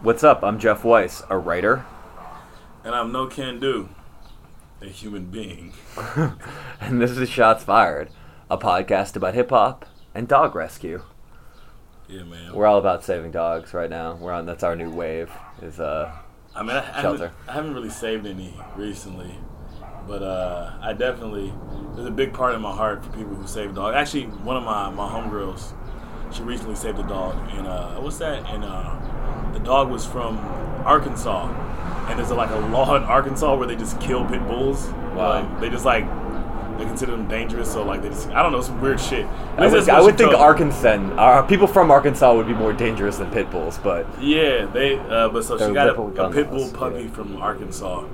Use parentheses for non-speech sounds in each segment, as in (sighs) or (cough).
What's up? I'm Jeff Weiss, a writer. And I'm Nocando, a human being. (laughs) and this is Shots Fired, a podcast about hip hop and dog rescue. Yeah, man. We're all about saving dogs right now. We're on. That's our new wave. Is uh. I mean, I, I shelter. Haven't, I haven't really saved any recently, but uh, I definitely there's a big part in my heart for people who save dogs. Actually, one of my my homegirls, she recently saved a dog, and uh, what's that? And uh, the dog was from Arkansas, and there's a, like a law in Arkansas where they just kill pit bulls. Wow. Like, they just like they consider them dangerous, so like they just I don't know some weird shit. I would, I would think. Arkansas, uh, people from Arkansas would be more dangerous than pit bulls, but Yeah, they. Uh, but so she got a, a pit bull puppy yeah. from Arkansas,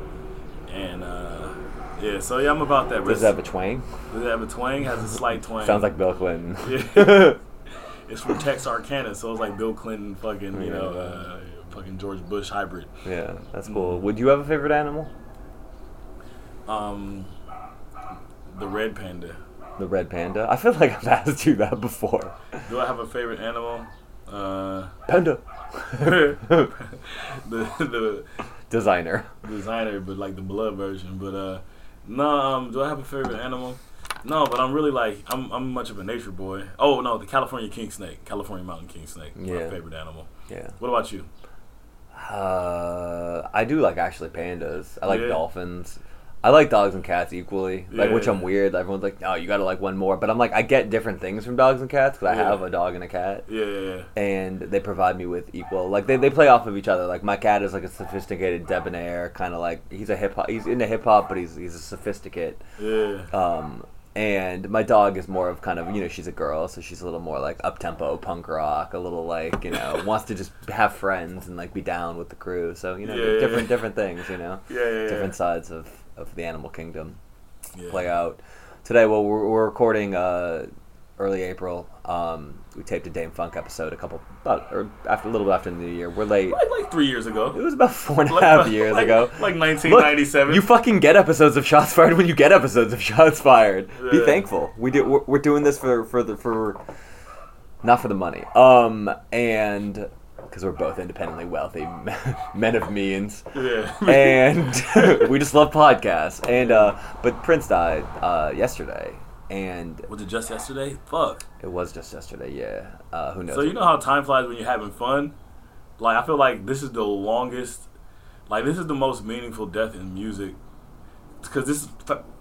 and uh, yeah. So yeah, I'm about that. does it have a twang? Does it have a twang? Has a slight twang. Sounds like Bill Clinton. Yeah. (laughs) it's from Texarkana, so it's like Bill Clinton, fucking you know, uh, fucking George Bush hybrid. yeah, that's cool. Would you have a favorite animal? Um, the red panda. The red panda. I feel like I've (laughs) asked you that before. Do I have a favorite animal? Uh, Panda. (laughs) (laughs) the the Designer. designer, but like the blood version. But uh, no, um, do I have a favorite animal? No, but I'm really like I'm I'm much of a nature boy. Oh no, the California king snake, California mountain king snake, Yeah. my favorite animal. Yeah. What about you? Uh, I do like actually pandas. I like Yeah. dolphins. I like dogs and cats equally. Like, which I'm weird. Everyone's like, "Oh, you gotta like one more," but I'm like, I get different things from dogs and cats because I Yeah. have a dog and a cat, Yeah, yeah, and they provide me with equal. Like, they, they play off of each other. Like, my cat is like a sophisticated debonair, kind of like he's a hip hop. He's into hip hop, but he's he's a sophisticate. yeah, yeah. Um, and my dog is more of kind of you know she's a girl, so she's a little more like up tempo punk rock, a little like you know (laughs) wants to just have friends and like be down with the crew. So you know Yeah, yeah, different yeah. different things, you know, Yeah, (laughs) yeah, yeah. different sides of of the animal kingdom yeah. play out today. Well, we're, we're recording uh, early April. Um, we taped a Dâm-Funk episode a couple about or after a little bit after the new year. We're late. Like, like three years ago. It was about four and a Like- half years like- ago. Like Look, 1997. you fucking get episodes of Shots Fired when you get episodes of Shots Fired. Be thankful. We do. We're, we're doing this for for the for not for the money. Um, and because we're both independently wealthy (laughs) men of means, yeah. and (laughs) (laughs) we just love podcasts. And uh, but Prince died uh, yesterday, and was it just yesterday? Fuck. it was just yesterday. Yeah. Uh, who knows? So you know how time flies when you're having fun? Like I feel like this is the longest, like this is the most meaningful death in music, because this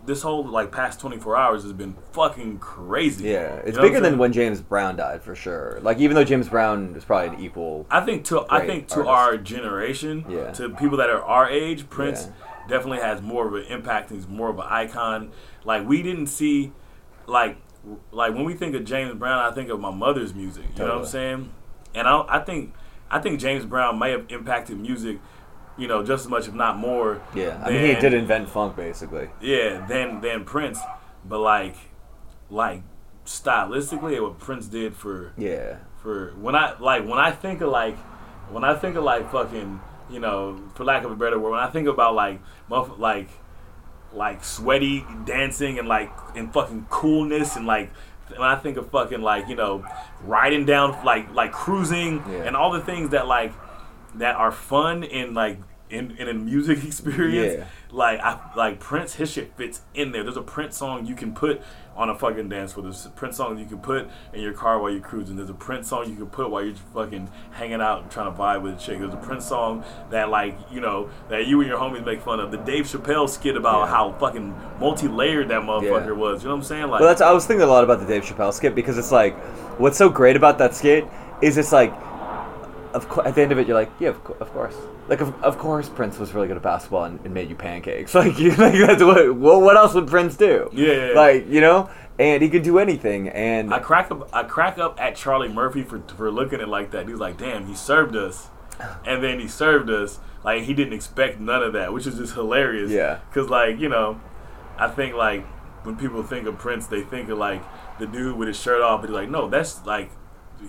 this whole like past 24 hours has been fucking crazy. yeah, You it's know bigger than when James Brown died for sure. Like even though James Brown is probably an equal. I think to I think to artist. our generation, Yeah. to people that are our age, Prince Yeah. definitely has more of an impact. He's more of an icon. Like we didn't see, like like when we think of James Brown, I think of my mother's music. You know what I'm saying? And I I think I think James Brown may have impacted music, you know, just as much if not more. Yeah, I mean he did invent funk basically. Yeah, than than Prince, but like like stylistically, what Prince did for Yeah. for when I like when I think of like when I think of like fucking you know for lack of a better word when I think about like like like sweaty dancing and like and fucking coolness and like when I think of fucking like you know riding down like like cruising Yeah. and all the things that like that are fun in like in, in a music (laughs) experience Yeah. like I like Prince his shit fits in there there's a Prince song you can put on a fucking dance floor. There's a Prince song you can put in your car while you're cruising. There's a Prince song you can put while you're fucking hanging out and trying to vibe with a chick there's a Prince song that like you know that you and your homies make fun of. The Dave Chappelle skit about Yeah. how fucking multi-layered that motherfucker Yeah. was. You know what I'm saying? Like Well, that's I was thinking a lot about the Dave Chappelle skit because it's like, what's so great about that skit is it's like, of co- at the end of it, you're like, yeah, of, co- of course, like of, of course Prince was really good at basketball and, and made you pancakes. (laughs) Like, you, like that's what. Well, what else would Prince do? Yeah, yeah, like you know, and he could do anything. And I crack up I crack up at Charlie Murphy for for looking at it like that. He was like, "Damn, he served us," (sighs) and then he served us like he didn't expect none of that, which is just hilarious. Yeah. because like you know, I think like when people think of Prince, they think of like the dude with his shirt off, but he's like, no, that's like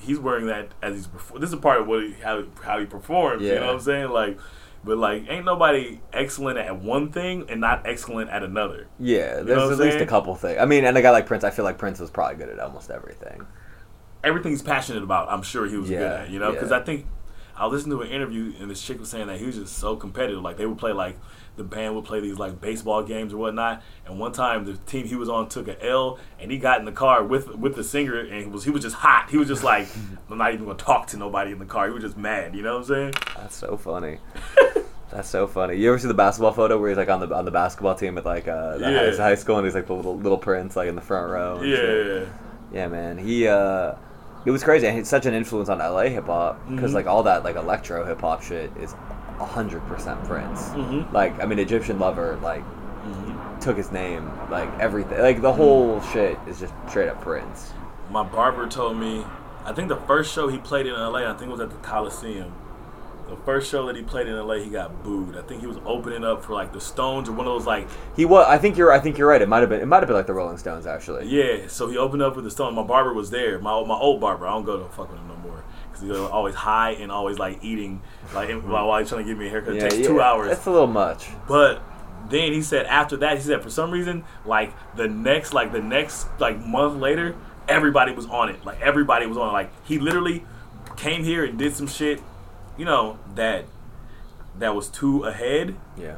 he's wearing that as he's perform. This is part of what he, how how he performs. You know what I'm saying? Like. But like, ain't nobody excellent at one thing and not excellent at another. yeah, there's what I'm at least a couple things. I mean, and a guy like Prince, I feel like Prince was probably good at almost everything. Everything he's passionate about. I'm sure he was good at, you know, because yeah. I think, I listened to an interview and this chick was saying that he was just so competitive. Like they would play like the band would play these like baseball games or whatnot. And one time the team he was on took a L and he got in the car with with the singer and he was he was just hot. He was just like (laughs) I'm not even gonna talk to nobody in the car. He was just mad. You know what I'm saying? That's so funny. (laughs) That's so funny. You ever see the basketball photo where he's like on the on the basketball team at like uh, Yeah. high, high school and he's like the little little prince like in the front row. Yeah. shit? Yeah, man. He uh it was crazy. and He's such an influence on LA hip hop because Mhm. like all that like electro hip hop shit is hundred percent Prince. Mhm. Like I mean, Egyptian Lover like hmm took his name. Like everything. Like the whole shit is just straight up Prince. My barber told me, I think the first show he played in LA, I think it was at the Coliseum. The first show that he played in LA, he got booed. I think he was opening up for like the Stones or one of those like, He was. I think you're. I think you're right. It might have been. It might have been like the Rolling Stones actually. yeah. So he opened up with the Stones. My barber was there. My my old barber. I don't go to fuck with him no more because was always high and always like eating like while while he's trying to give me a haircut. It takes two hours. That's a little much. But then he said after that, he said for some reason, like the next, like the next, like month later, everybody was on it. Like everybody was on it. Like he literally came here and did some shit, you know, that that was too ahead, Yeah.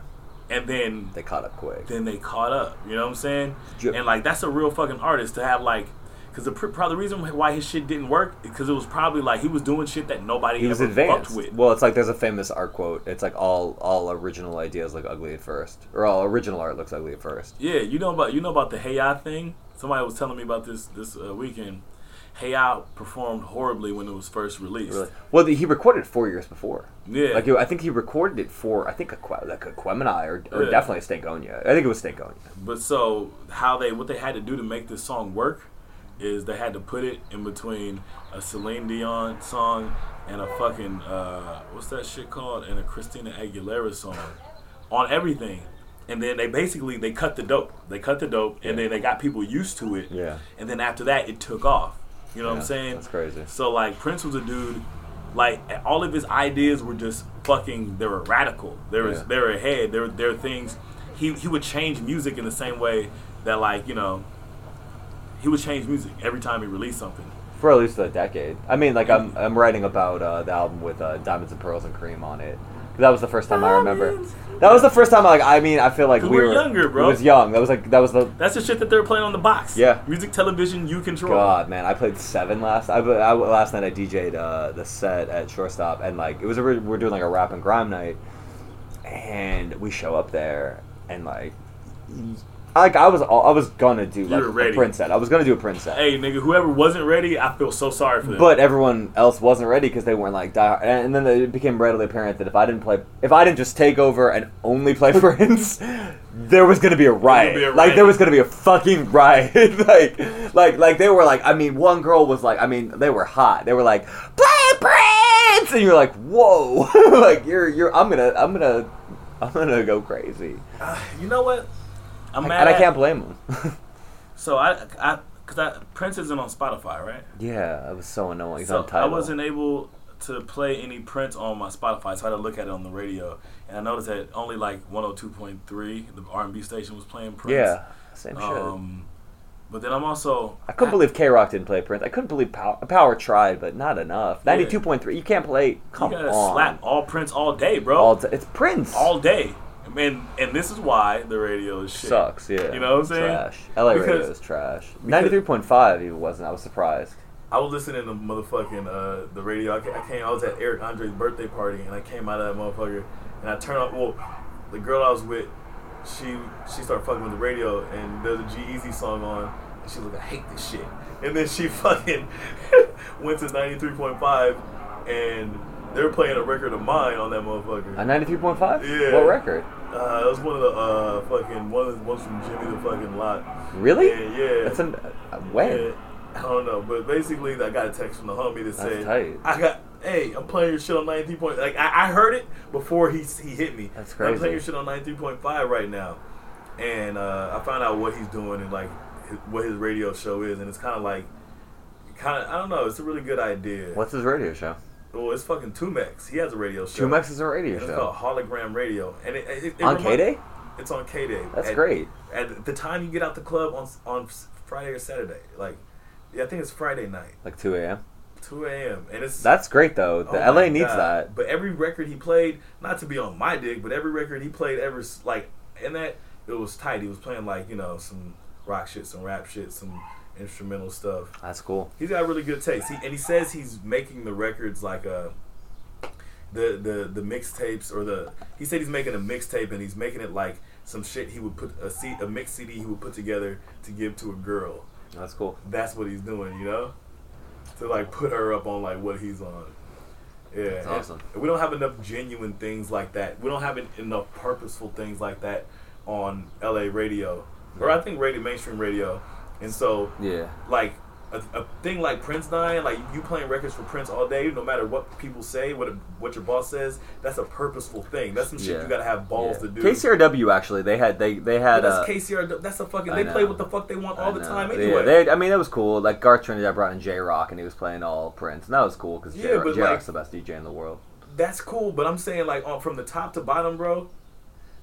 and then They caught up quick. then they caught up. You know what I'm saying? Ju- And like that's a real fucking artist to have like. Because the probably the reason why his shit didn't work because it was probably like he was doing shit that nobody He was ever advanced. fucked with. Well, it's like there's a famous art quote. It's like all all original ideas look ugly at first, or all original art looks ugly at first. Yeah, you know about you know about the Hey thing. Somebody was telling me about this this uh, weekend. Hey Ya performed horribly when it was first released. Really. Well, he recorded it four years before. Yeah, Like I think he recorded it for I think a like Aquemini or, or Yeah. definitely a Stankonia. I think it was Stankonia. but so how they what they had to do to make this song work is they had to put it in between a Celine Dion song and a fucking uh, what's that shit called and a Christina Aguilera song on everything. And then they basically they cut the dope. They cut the dope, and Yeah. then they got people used to it. Yeah. And then after that, it took off. You know what I'm saying? That's crazy. So like Prince was a dude, like all of his ideas were just fucking. They were radical. They was Yeah. they were ahead. There were there were things. He he would change music in the same way that like you know. He would change music every time he released something. For at least a decade. I mean, like I'm I'm writing about uh, the album with uh, Diamonds and Pearls and Cream on it. That was the first time I remember. That was the first time. I like I mean, I feel like we we're were younger, bro. It was young. That was like that was the That's the shit that they were playing on the box. Yeah. Music, television, you control. God, man, I played seven last. I, I last night I DJ'd uh, the set at Shortstop, and like it was a re- we're doing like a rap and grime night, and we show up there, and like, like I was all, I was gonna do like were a ready. Prince set. I was gonna do a Prince set, Hey, nigga, whoever wasn't ready, I feel so sorry for them. but everyone else wasn't ready because they weren't like die. And then it became readily apparent that if I didn't play, if I didn't just take over and only play (laughs) Prince, there was gonna be a riot. be a Like riot. there was gonna be a fucking riot. (laughs) like, like, like they were like. I mean, one girl was like. I mean, they were hot. They were like, play Prince, and you're like, whoa, (laughs) like you're you're. I'm gonna I'm gonna I'm gonna go crazy, Uh, you know what? I'm and mad. I can't blame them. (laughs) So I, I, cause I, Prince isn't on Spotify, right? yeah, it was so annoying. He's so on I wasn't able to play any Prince on my Spotify, so I had to look at it on the radio, and I noticed that only like 102.3, the R&B station, was playing Prince. Yeah, same shit. Um, but then I'm also I couldn't believe K Rock didn't play Prince. I couldn't believe Power, Power tried, but not enough. Ninety two point three. You can't play. Come you gotta on. slap all Prince all day, bro. All All, t- it's Prince. All day. And and this is why the radio is shit. sucks. Yeah. You know what I'm saying? Trash. LA radio is trash. Ninety three point five even wasn't. I was surprised. I was listening to motherfucking uh, the radio. I came, I came. I was at Eric Andre's birthday party, and I came out of that motherfucker, and I turned on. Well, the girl I was with, she she started fucking with the radio, and there's a G-Eazy song on, and she was like, "I hate this shit," and then she (laughs) fucking (laughs) went to ninety three point five, and they were playing a record of mine on that motherfucker. A ninety three point five. Yeah. What record? Uh, it was one of the uh, fucking one of the ones from Jimmy the fucking Lock. Really? Yeah, yeah. That's an uh, when. Yeah, I don't know, but basically, I got a text from the homie that said. "I got, hey, I'm playing your shit on 93 point. Like I, I heard it before he he hit me. That's crazy. I'm playing your shit on 93.5 right now, and uh, I found out what he's doing and like his, what his radio show is, and it's kind of like, kind of I don't know. It's a really good idea. What's his radio show? Well, it's fucking Tumex. He has a radio show. Tumex is a radio It's show. It's called Hologram Radio, and it, it, it On K Day. It's on K Day. That's At- great. At the time you get out the club on on Friday or Saturday, like yeah, I think it's Friday night. Like two a.m. 2 a.m. and it's That's great though. Oh the Oh LA needs God. that. But every record he played, not to be on my dick, but every record he played ever like in that it was tight. He was playing like you know some rock shit, some rap shit, some instrumental stuff. That's cool. He's got really good taste. He, and he says he's making the records like a the the the mixtapes or the he said he's making a mixtape and he's making it like some shit he would put a C, a mix CD he would put together to give to a girl. That's cool. That's what he's doing, you know, to like put her up on like what he's on. Yeah, That's and awesome. We don't have enough genuine things like that. We don't have enough purposeful things like that on LA radio, or I think radio mainstream radio, and so Yeah. like a, a thing like Prince Nine, like you playing records for Prince all day, no matter what people say, what what your boss says, that's a purposeful thing. That's some shit Yeah. you gotta have balls Yeah. to do. KCRW actually, they had they they had uh, that's KCR. That's a fucking. I They play what the fuck they want I all the know. time Yeah, anyway. they, I mean, that was cool. Like Garth Trinidad brought in J-Rocc, and he was playing all Prince, and that was cool because Yeah, J like- Rock's the best DJ in the world. that's cool, but I'm saying like on, from the top to bottom, bro.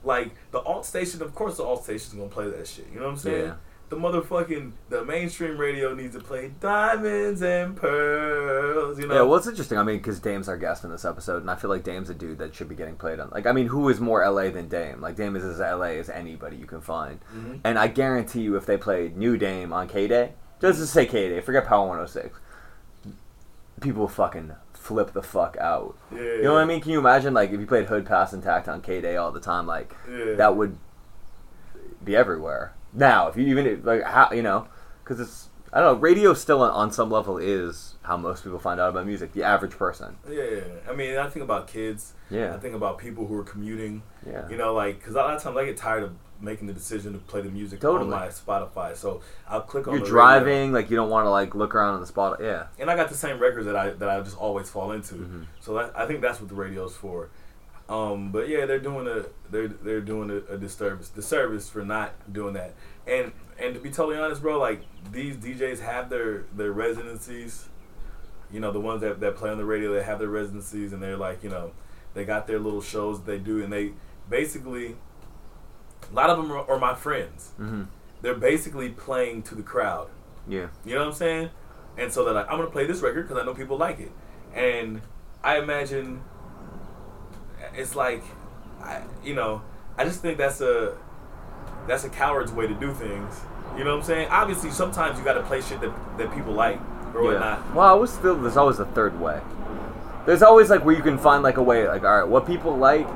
Like the alt station, of course, the alt station's gonna play that shit. You know what I'm saying? Yeah. The motherfucking the mainstream radio needs to play diamonds and pearls. You know? Yeah, well, it's interesting. I mean, because Dame's our guest in this episode, and I feel like Dame's a dude that should be getting played on. Like, I mean, who is more LA than Dame? Like, Dame is as LA as anybody you can find. Mhm. And I guarantee you, if they played New Dame on K Day, just to say K Day, forget Power 106, people fucking flip the fuck out. yeah, You know what I mean? Can you imagine, like, if you played Hood Pass Intact on K Day all the time, like, Yeah. that would be everywhere. Now, if you even, like, how, you know, because it's, I don't know, radio still on, on some level is how most people find out about music, the average person. Yeah, yeah. I mean, I think about kids. Yeah. I think about people who are commuting. Yeah. You know, like because a lot of times I get tired of making the decision to play the music Totally. on my Spotify, so I'll click on. You're driving, radio. like, you don't want to, like, look around on the spot. Yeah. and I got the same records that I that I just always fall into. Mhm. So that, I think that's what the radio's for. Um, but yeah, they're doing a they're they're doing a, a disservice disservice for not doing that. And and to be totally honest, bro, like these DJs have their their residencies. You know, the ones that, that play on the radio, they have their residencies, and they're like, you know, they got their little shows that they do, and they basically, a lot of them are, are my friends. Mm-hmm. They're basically playing to the crowd. Yeah. You know what I'm saying? And so they're like, I'm gonna play this record because I know people like it. And I imagine it's like, I, you know, I just think that's a that's a coward's way to do things. You know what I'm saying? Obviously, sometimes you got to play shit that that people like or whatnot. Well, I always feel there's always a third way. There's always like where you can find like a way, like all right, what people like,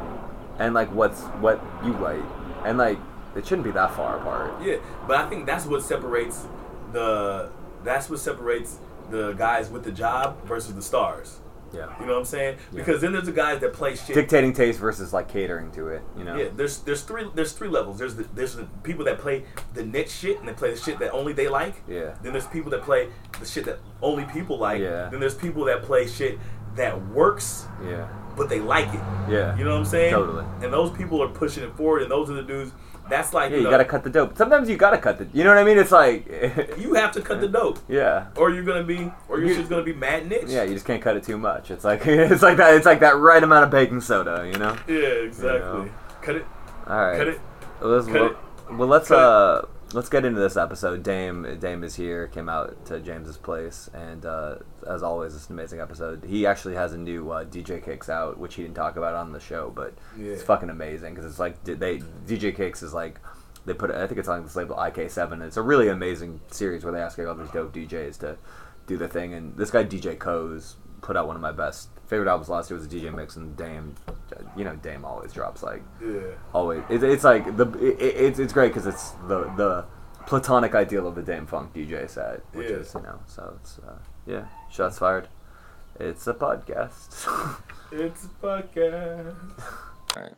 and like what's what you like, and like it shouldn't be that far apart. Yeah, but I think that's what separates the that's what separates the guys with the job versus the stars. Yeah. You know what I'm saying? Yeah. Because then there's the guys that play shit. Dictating taste versus like catering to it. You know. Yeah, there's there's three there's three levels. There's the, there's the people that play the niche shit and they play the shit that only they like. Yeah. Then there's people that play the shit that only people like. Yeah. Then there's people that play shit that works Yeah. but they like it. Yeah. You know what I'm saying? Totally. And those people are pushing it forward, and those are the dudes. That's like Yeah, you, you know, gotta cut the dope. Sometimes you gotta cut the. You know what I mean? It's like. (laughs) You have to cut the dope, yeah. or you're gonna be, or you're just gonna be mad niche. Yeah, you just can't cut it too much. It's like (laughs) it's like that. It's like that right amount of baking soda. You know. Yeah, exactly. know. Cut it. All right. Cut it. Let's, Cut well, it. well, let's Cut it. uh, let's get into this episode. Dame Dame is here. Came out to James's place, and uh, as always, it's an amazing episode. He actually has a new uh, DJ Kicks out, which he didn't talk about on the show, but it's fucking amazing because it's like they DJ Kicks is like they put I think it's on this label !K7. It's a really amazing series where they ask all these dope DJs to do the thing, and this guy DJ Koze put out one of my best favorite albums last year was a DJ mix, and Dame, you know Dame always drops like Yeah. always it's, it's like the it, it- it's it's great because it's the the platonic ideal of the Dâm-Funk DJ set, which Yeah. is you know so it's uh, yeah shots fired. It's a podcast. (laughs) It's a podcast. All right.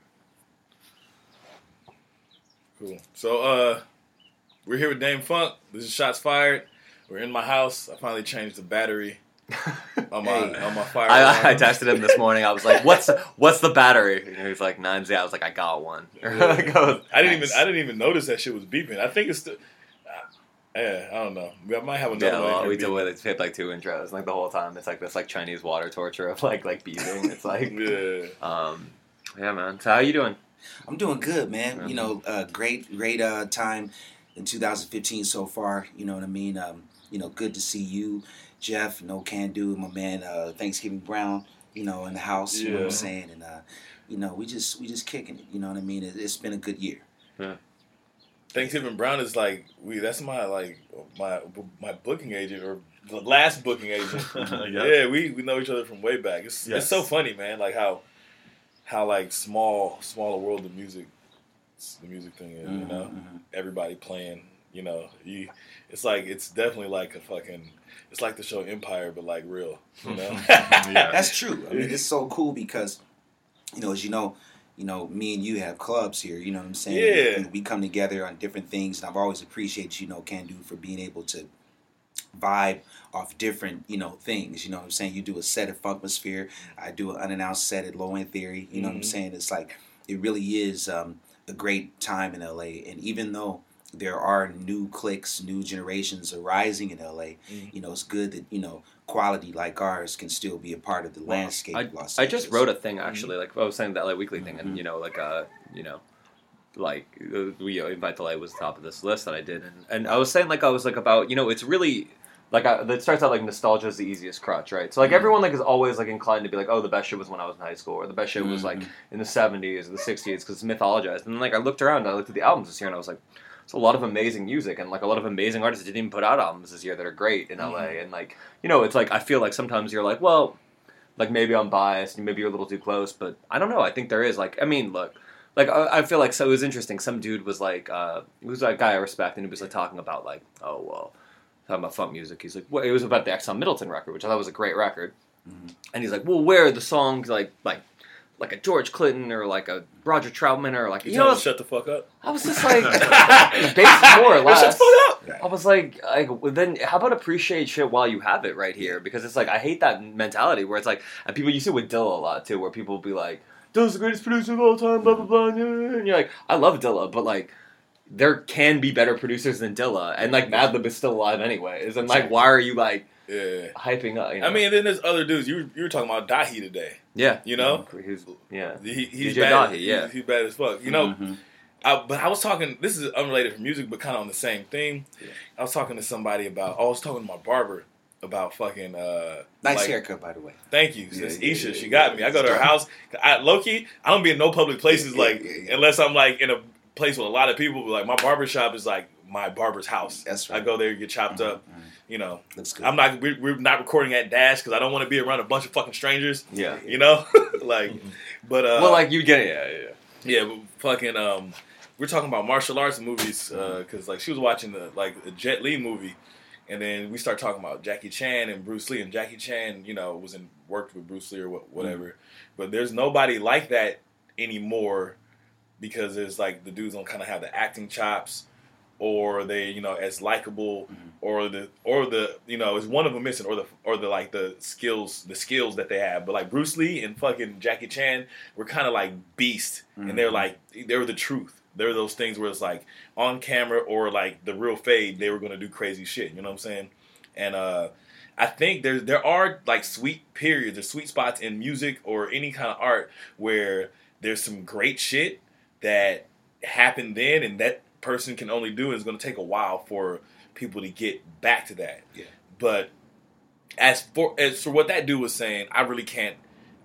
Cool. So uh we're here with Dâm-Funk. This is Shots Fired. We're in my house. I finally changed the battery (laughs) on my Hey. on my fire. I, I texted him this morning. I was like, "What's what's the battery?" And he was like, nine Z. I was like, "I got one." (laughs) Yeah. I was- I didn't even I didn't even notice that shit was beeping. I think it's still yeah, I don't know. I might have another Yeah, one. well, here we did beeping. with it. Taped like two intros. Like the whole time, it's like this like Chinese water torture of like like beeping. It's like, (laughs) Yeah. um, yeah, man. So how you doing? I'm doing good, man. You know, uh, great, great uh, time in 2015 so far. You know what I mean? Um, you know, good to see you Jeff, No Can Do, my man uh, Thanksgiving Brown, you know, in the house. You know what I'm saying? And uh, you know, we just we just kicking it. You know what I mean? It, it's been a good year. Thanksgiving Brown is like we. That's my like my my booking agent or the last booking agent. (laughs) Yeah, we, we know each other from way back. It's Yes. it's so funny, man. Like how how like small smaller world the music the music thing is. You know, Mhm, everybody playing. You know, you. It's like it's definitely like a fucking. It's like the show Empire, but like real. You know. (laughs) Yeah. That's true. I mean, it's so cool because, you know, as you know, you know, me and you have clubs here. You know what I'm saying? Yeah. You know, we come together on different things, and I've always appreciated you know Can Do for being able to vibe off different you know things. You know what I'm saying? You do a set at Funkmosphere. I do an unannounced set at Low End Theory. You know what I'm Mhm. saying? It's like it really is um, a great time in LA, and even though there are new cliques, new generations arising in LA. Mhm. You know, it's good that you know quality like ours can still be a part of the landscape. I, of Los I just wrote a thing actually, like I was saying the LA Weekly thing, and Mhm. you know, like uh, you know, like uh, we uh, invite the LA was top of this list that I did, and, and I was saying like I was like about you know it's really like I, it starts out like nostalgia is the easiest crutch, right? So like Mhm. everyone like is always like inclined to be like, oh, the best shit was when I was in high school, or the best shit was like Mhm. in the '70s or the '60s because it's mythologized. And then like I looked around, I looked at the albums this year, and I was like. It's a lot of amazing music and like a lot of amazing artists that didn't even put out albums this year that are great in LA. And like you know, it's like I feel like sometimes you're like, well, like maybe I'm biased and maybe you're a little too close, but I don't know. I think there is like I mean, look, like I, I feel like so it was interesting. Some dude was like, uh, was a guy I respect, and he was like talking about like, oh well, talking about funk music. He's like, well, it was about the XL Middleton record, which I thought was a great record, Mhm. and he's like, well, where are the songs like like like a George Clinton or like a Roger Troutman or like You you know? shut the fuck up. I was just like, (laughs) basically more or less. Shut the fuck up. I was like, like well, then how about appreciate shit while you have it right here? Because it's like I hate that mentality where it's like, and people you see with Dilla a lot too, where people will be like, Dilla's the greatest producer of all time, blah blah blah, and you're like, I love Dilla, but like. There can be better producers than Dilla, and like Madlib is still alive anyways. And like, why are you like Yeah. hyping up? You know? I mean, then there's other dudes. You were, you were talking about Dahi today. yeah, You know, He's, yeah, he, he's DJ bad. Dahi, yeah. he's, he's bad as fuck. You know, Mhm. I, but I was talking. This is unrelated from music, but kind of on the same theme. Yeah. I was talking to somebody about. I was talking to my barber about fucking. Uh, Nice like- haircut, by the way. Thank you, Yeah, yeah, Isha. yeah, she got yeah. me. I go to her house. I, low key, I don't be in no public places like yeah, yeah. unless I'm like in a place with a lot of people. But like my barber shop is like my barber's house. That's right I go there, get chopped up. Mhm. You know. I'm not. We're, we're not recording at Dash because I don't want to be around a bunch of fucking strangers. yeah. You know, (laughs) like, but uh, well, like you get it, yeah, yeah. yeah, but fucking um, we're talking about martial arts movies because like she was watching the like a Jet Li movie, and then we start talking about Jackie Chan and Bruce Lee, and Jackie Chan, you know, was in worked with Bruce Lee or what, whatever, but there's nobody like that anymore because it's like the dudes don't kind of have the acting chops. Or they, you know, as likable, or the, or the, you know, is one of them missing, or the, or the like the skills, the skills that they have. But like Bruce Lee and fucking Jackie Chan were kind of like beasts, and they're Mhm. like they were the truth. They're those things where it's like on camera or like the real fade, they were gonna do crazy shit. You know what I'm saying? And uh, I think there there are like sweet periods or sweet spots in music or any kind of art where there's some great shit that happened then, and that person can only do. And it's gonna take a while for people to get back to that. Yeah. But as for as for what that dude was saying, I really can't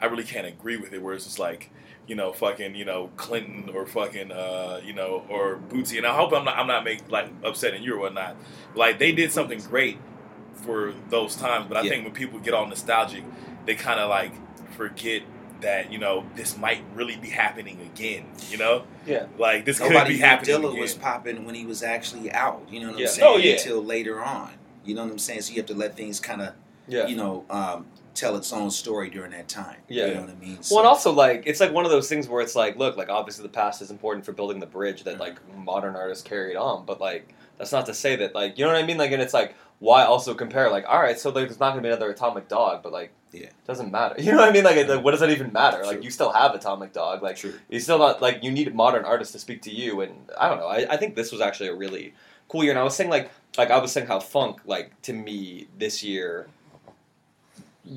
I really can't agree with it. Where it's just like, you know, fucking, you know, Clinton or fucking, uh, you know, or Bootsy. And I hope I'm not I'm not make like upsetting you or whatnot. Like they did something great for those times, but I Yeah. think when people get all nostalgic, they kind of like forget that you know this might really be happening again. You know, Yeah. like this could be knew happening Dilla again. was popping when he was actually out. You know what Yeah. I'm saying? Oh, yeah. Until later on. You know what I'm saying? So you have to let things kind of, Yeah. you know, um, tell its own story during that time. Yeah. You know what I mean? Well, and also like it's like one of those things where it's like, look, like obviously the past is important for building the bridge that like modern artists carried on, but like that's not to say that like you know what I mean. Like, and it's like why also compare? Like, all right, so like, there's not gonna be another Atomic Dog, but like, Yeah. it doesn't matter. (laughs) You know what I mean? Like, it- like what does that even matter? Like, you still have Atomic Dog. Like, True. you still not like you need modern artists to speak to you, and I don't know. I, I think this was actually a really cool year, and I was saying like like I was saying how funk like to me this year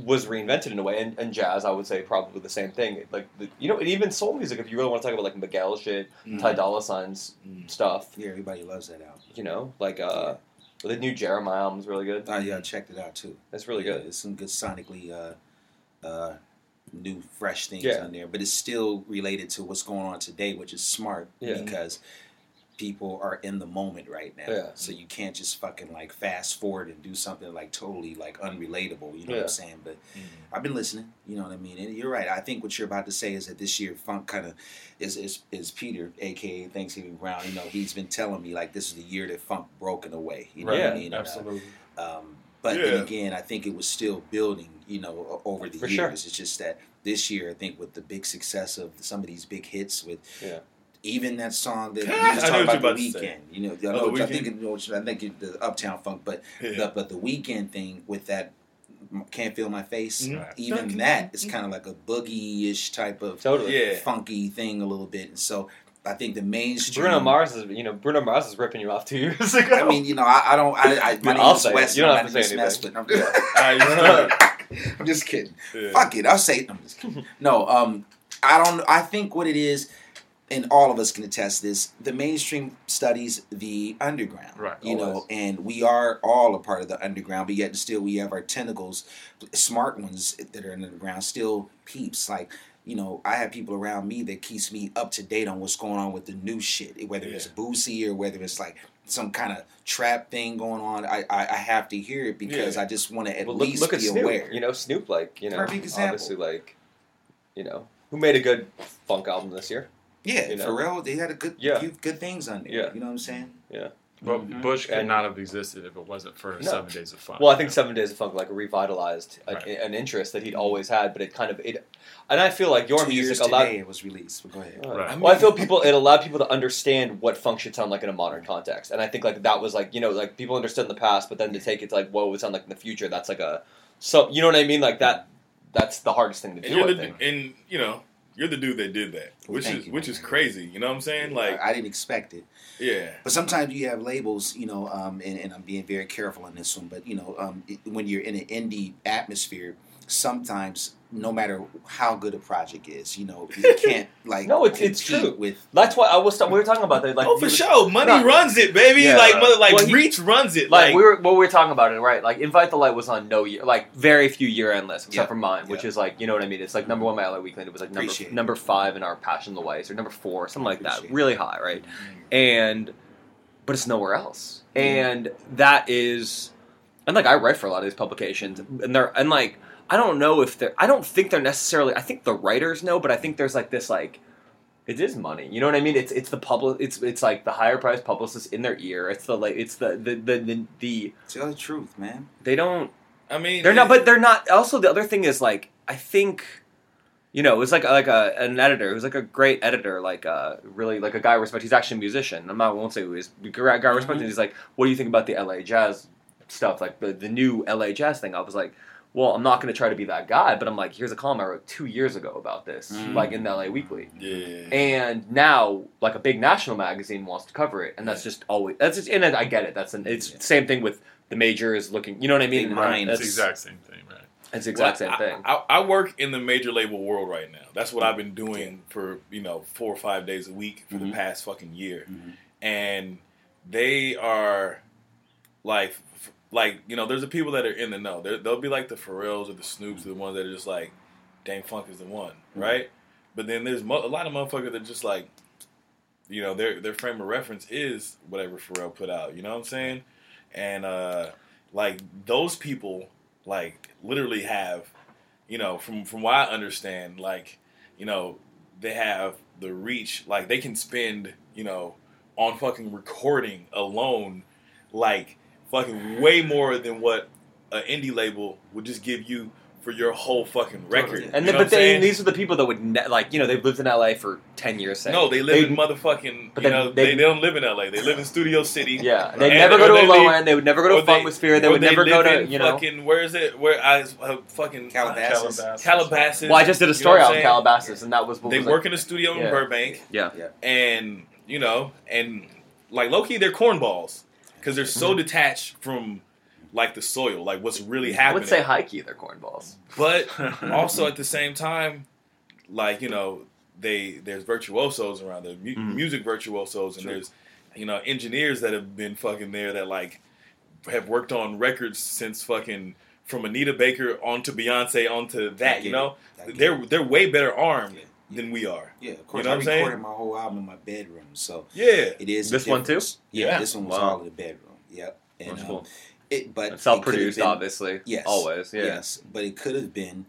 was reinvented in a way, and, and jazz I would say probably the same thing. Like the, you know, and even soul music. If you really want to talk about like Miguel shit, Mhm. Ty Dolla Sign's Mhm. stuff, Yeah, everybody loves that album. you know, like uh, The new Jeremih album is really good. Oh yeah, I checked it out too. That's really good. It's some good sonically uh, uh, new, fresh things Yeah. on there, but it's still related to what's going on today, which is smart Yeah. because people are in the moment right now. Yeah. So you can't just fucking like fast forward and do something like totally like unrelatable. You know what I'm saying? But I've been listening. You know what I mean? And you're right. I think what you're about to say is that this year funk kind of is, is is Peter, aka Thanksgiving Brown. You know, he's been telling me like this is the year that funk broken away. You know what Yeah, I mean? And, uh, Absolutely. um, but Yeah. then again, I think it was still building, you know, over the For years. sure. It's just that this year, I think, with the big success of some of these big hits, with Yeah. Even that song that we I was know talking about the about to say. weekend, you know, I, Oh, know, The I think Weeknd? I think it, the Uptown Funk, but Yeah. the, but the Weeknd thing with that can't feel my face. Mhm. Right. Even that is kind of like a boogie ish type of Totally. Yeah. funky thing a little bit, and so I think the mainstream. Bruno Mars is, you know, Bruno Mars is ripping you off two years ago. I mean, you know, I, I don't. I, I, my I'll name is say it. Wes. You don't I'm have not to say Mess, anything. but I'm (laughs) just, Alright, I'm just kidding. Yeah. Fuck it. I'll say it. I'm just kidding. No, um, I don't. I think what it is, and all of us can attest this. The mainstream studies the underground, Right, You know, and we are all a part of the underground, but yet still we have our tentacles, smart ones that are in the underground, still peeps like. You know, I have people around me that keeps me up to date on what's going on with the new shit, whether it's Yeah. Boosie or whether it's like some kind of trap thing going on. I I, I have to hear it because Yeah. I just want to at Well, look, least look at be Snoop. aware. You know, Snoop, like, you know, obviously, like, you know, who made a good funk album this year? Yeah, you know? Pharrell, they had a good Yeah. few good things on there. Yeah. You know what I'm saying? Yeah. But Mhm. Bush could And- not have existed if it wasn't for No. Seven Days of Funk. Well, I think Seven Days of Funk like revitalized a, Right. an interest that he'd always had, but it kind of it, and I feel like your Two music allowed. today it was released. But go ahead. Uh, Right. Well, I feel (laughs) people it allowed people to understand what funk should sound like in a modern context, and I think like that was like you know like people understood in the past, but then to take it to like what it would sound like in the future, that's like a so you know what I mean like that. That's the hardest thing to do. you're I the and you know you're the dude that did that, which Thank is you, which man. is crazy. You know what I'm saying? Like, I, I didn't expect it. yeah, But sometimes you have labels, you know, um, and, and I'm being very careful on this one. But you know, um, it, when you're in an indie atmosphere, sometimes no matter how good a project is, you know, you (laughs) can't like No, it's- it's true. with. That's why I was. We were talking about that. Like, oh for were- sure, money No. runs it, baby. Yeah. like mother, like Well, he- Reach runs it. like, Like, we were what we were talking about it right like invite the light was on no year like very few year end lists except Yeah. for mine which is like you know what i mean it's like number mm-hmm. one by la weekly and it was like number, Appreciate number five in our passion the whites or number four something like that Appreciate it. really high right mm-hmm. and but it's nowhere else mm-hmm. and that is and like i write for a lot of these publications and they're and like i don't know if they're i don't think they're necessarily i think the writers know but i think there's like this like it is money. You know what I mean? It's it's the public. It's it's like the higher price publicist in their ear. It's the like it's the the the the, the Tell the truth, man. they don't I mean, they're not but they're not also the other thing is like i think you know it was like like a an editor who's like a great editor like uh really like a guy I respect he's actually a musician i'm not I won't say who he is but a guy I respect and he's like what do you think about the la jazz stuff like the, the new la jazz thing i was like well i'm not going to try to be that guy but i'm like here's a column i wrote two years ago about this Mhm. like in the la weekly yeah, and now like a big national magazine wants to cover it and that's just always that's just and i get it that's an it's Yeah. the same thing with the majors looking you know what i mean Big mind. that's the exact same thing, right? it's the exact Well, same thing I, I, I work in the major label world right now. That's what I've been doing for you know four or five days a week for the Mhm. past fucking year, Mhm. and they are like f- like you know there's the people that are in the know. They're, they'll be like the Pharrells or the Snoops, the ones that are just like, "Dâm-Funk is the one," Mhm. right? But then there's mo- a lot of motherfuckers that just like, you know, their their frame of reference is whatever Pharrell put out. You know what I'm saying? And uh like those people like literally have you know from from what i understand like you know they have the reach like they can spend you know on fucking recording alone like fucking way more than what an indie label would just give you for your whole fucking record Totally. And You then, know but what they, these are the people that would ne- like you know they've lived in LA for ten years. Say. no they live They- in motherfucking But you then know they- they, they don't live in la they live in studio city Yeah, they never go to they a low end. They would never go to or a Funkmosphere. They or would never go to you know. fucking where is it where i uh, fucking Calabasas. Calabasas. Well, I just did a You know story what I'm on saying? Calabasas, and that was what They was work in a studio in Burbank, Yeah. Yeah. and you know, and like low key, they're cornballs because they're so Mm-hmm. detached from like the soil, like what's really happening. I would say high key. They're cornballs. but (laughs) also at the same time, like you know, they there's virtuosos around there, mu- Mhm. music virtuosos, and True. there's you know engineers that have been fucking there that like have worked on records since fucking from Anita Baker on to Beyonce on to that. You know. They're they're way better armed Yeah. Than we are. Yeah, of course. know I what I'm saying? my whole album in my bedroom, so Yeah, it is. This one too? Yeah, Yeah. this one was Wow. all in the bedroom. Yep. And, That's um, cool. It, but And it self-produced, been- obviously. Yes. Always. Yeah. Yes, but it could have been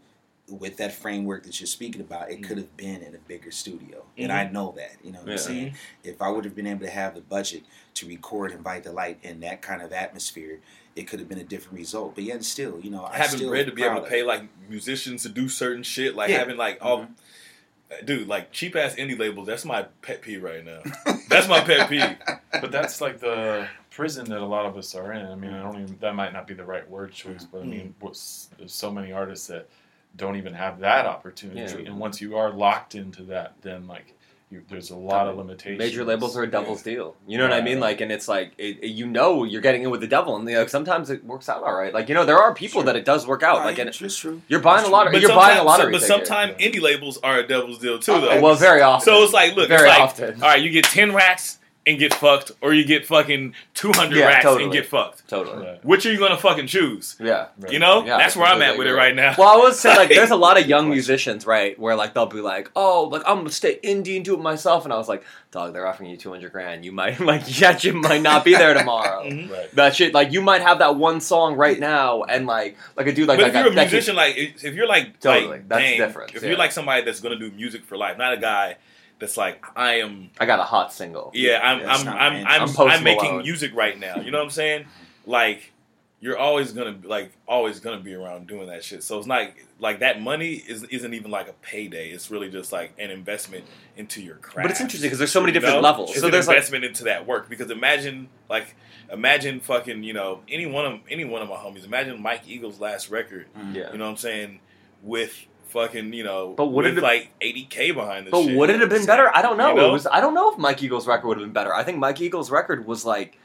with that framework that you're speaking about. It Mm. could have been in a bigger studio, and Mhm. I know that. You know what Yeah. I'm saying? If I would have been able to have the budget to record "Invite the Light" in that kind of atmosphere, it could have been a different result. But yet, still, you know, I having still bread to be able to pay like musicians to do certain shit, like Yeah. having like all. Mhm. Dude, like cheap ass indie labels, that's my pet peeve right now. That's my pet peeve. (laughs) But that's like the prison that a lot of us are in. I mean, I don't even that might not be the right word choice, but I mean, mm-hmm. what's, there's so many artists that don't even have that opportunity. Yeah. And once you are locked into that, then like you, there's a lot of limitations. Major labels are a devil's deal. You know what I Right. mean? Like, and it's like it, it- you know you're getting in with the devil, and like sometimes it works out all right. Like you know there are people Sure. that it does work out. No, like, and it's true. you're buying a lot of you're buying a sometimes- lottery But ticket. sometimes indie labels are a devil's deal too, Uh, though. well, very often. so it's like, look, very it's like, often. all right, you get ten racks and get fucked, or you get fucking two hundred Yeah, racks and get fucked. totally. Right. Which are you gonna fucking choose? Yeah. Right. You know, Yeah, that's where I'm at with it right now. Well, I would say like there's a lot of (laughs) young musicians, right, where like they'll be like, "Oh, like I'm gonna stay indie and do it myself," and I was like, "Dog, they're offering you 200 grand. You might (laughs) like, yeah, you might not be there tomorrow." (laughs) Mhm. Right. That shit, like you might have that one song right now, and like, like a dude like but that if guy- you're a that kid- musician, like if if you're like Totally. like That's Dame, different, If yeah. you're like somebody that's gonna do music for life, not a guy that's like I am. I got a hot single. Yeah, I'm. Yeah, I'm. I'm. I'm, I'm I'm, making music right now. You know what I'm saying? (laughs) Mm-hmm. Like you're always gonna like always gonna be around doing that shit. So it's not like that money is isn't even like a payday. It's really just like an investment into your craft. But it's interesting because there's so many You different know? levels. It's so an there's like investment into that work because imagine like imagine fucking you know any one of any one of my homies. Imagine Mike Eagle's last record. yeah. You know what I'm saying? With fucking you know, But would with it- like 80k behind this. But shit. would it have been better? I don't know. You know? It was. I don't know if Mike Eagle's record would have been better. I think Mike Eagle's record was like,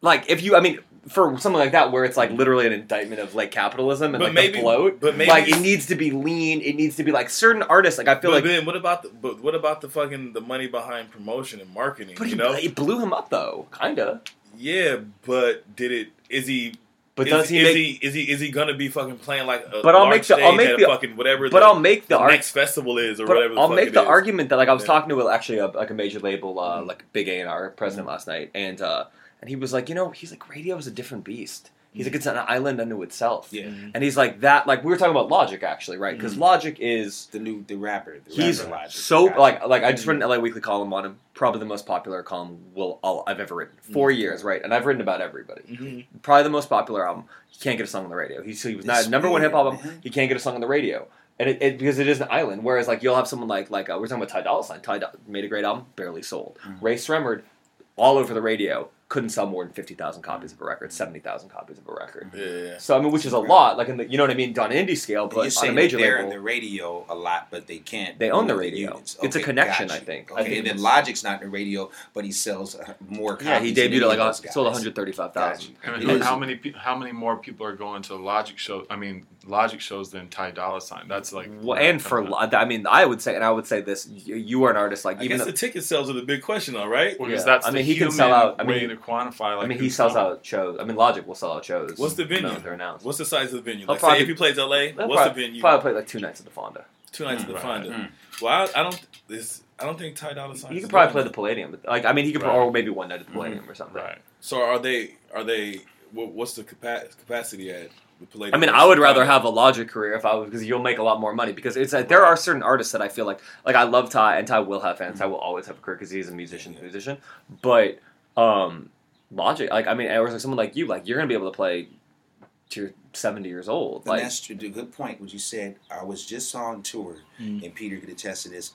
like if you, I mean, for something like that where it's like literally an indictment of like capitalism and But like maybe- the bloat. but maybe- like it needs to be lean. It needs to be like certain artists. Like I feel But like, then what about the but what about the fucking the money behind promotion and marketing? but he, you know, it blew him up though, kinda. yeah, but did it? Is he? But is, does he is make? he? Is he? Is he gonna be fucking playing like? A But I'll make the- I'll make the- fucking whatever. but the, I'll make the, the ar- next festival is or whatever. The I'll make the argument that like I was Yeah. talking to actually a, like a major label uh, Mhm. like Big A and R president last night, and uh, and he was like, you know, he's like radio is a different beast. He's like it's an island unto itself. Yeah, And he's like that. Like we were talking about Logic actually, right? Because Mhm. Logic is the new the rapper. The he's rapper Logic. so Gotcha. like like I just read an LA Weekly column on him. Probably the most popular column will I'll, I've ever written. 4 Mhm. years, right? And I've written about everybody. Mhm. Probably the most popular album. He can't get a song on the radio. He's, he was not It's number one hip hop album. He can't get a song on the radio. And it, it because it is an island. Whereas like you'll have someone like like uh, we're talking about Ty Dolla Sign. Ty Dolla- made a great album, barely sold. Mhm. Rae Sremmurd, all over the radio, couldn't sell more than fifty thousand copies of a record, seventy thousand copies of a record. Yeah. So I mean, which is a lot, like in the, you know what I mean, on an indie scale, But you're on a major that they're label, in the radio a lot, but they can't. They own you know, the radio. It's a connection, I you. think. I Okay, think and then Logic's not in the radio, but he sells uh, more. yeah, he debuted at like of a, those sold one guys. hundred thirty five Got thousand. you. I mean, how many how many more people are going to Logic shows? I mean, Logic shows than Ty Dolla Sign. That's like Well, and for Lo- I mean, I would say, and I would say this: you, you are an artist like I even guess though, the ticket sales are the big question, though, right? Well, because Yeah. that's I the mean, he can sell out- I mean, way he- to quantify. Like I mean, he sells coming. out shows. I mean, Logic will sell out shows. What's the venue? No, they're announced. What's the size of the venue? Like, probably- say if he plays LA, what's probably, the venue? Probably play like two nights at the Fonda. Two nights at the Right. Fonda. Mm. Well, I, I don't. This I don't think Ty Dolla Sign. He could probably play the Palladium. But, like, I mean, he could, Right. or maybe one night at the Palladium or something. Right. So are they? Are they? What's the capacity at the Palladium? I mean, I would rather have a Logic career if I was because you'll make a lot more money. Because it's like, there are certain artists that I feel like like I love Ty and Ty will have fans. Ty will always have a career because he's a musician, musician. But um, Logic, like I mean, or like someone like you, like you're gonna be able to play to you're seventy years old. And Like that's true. The good point. What you said. I was just on tour, Mm. and Peter could attest to this.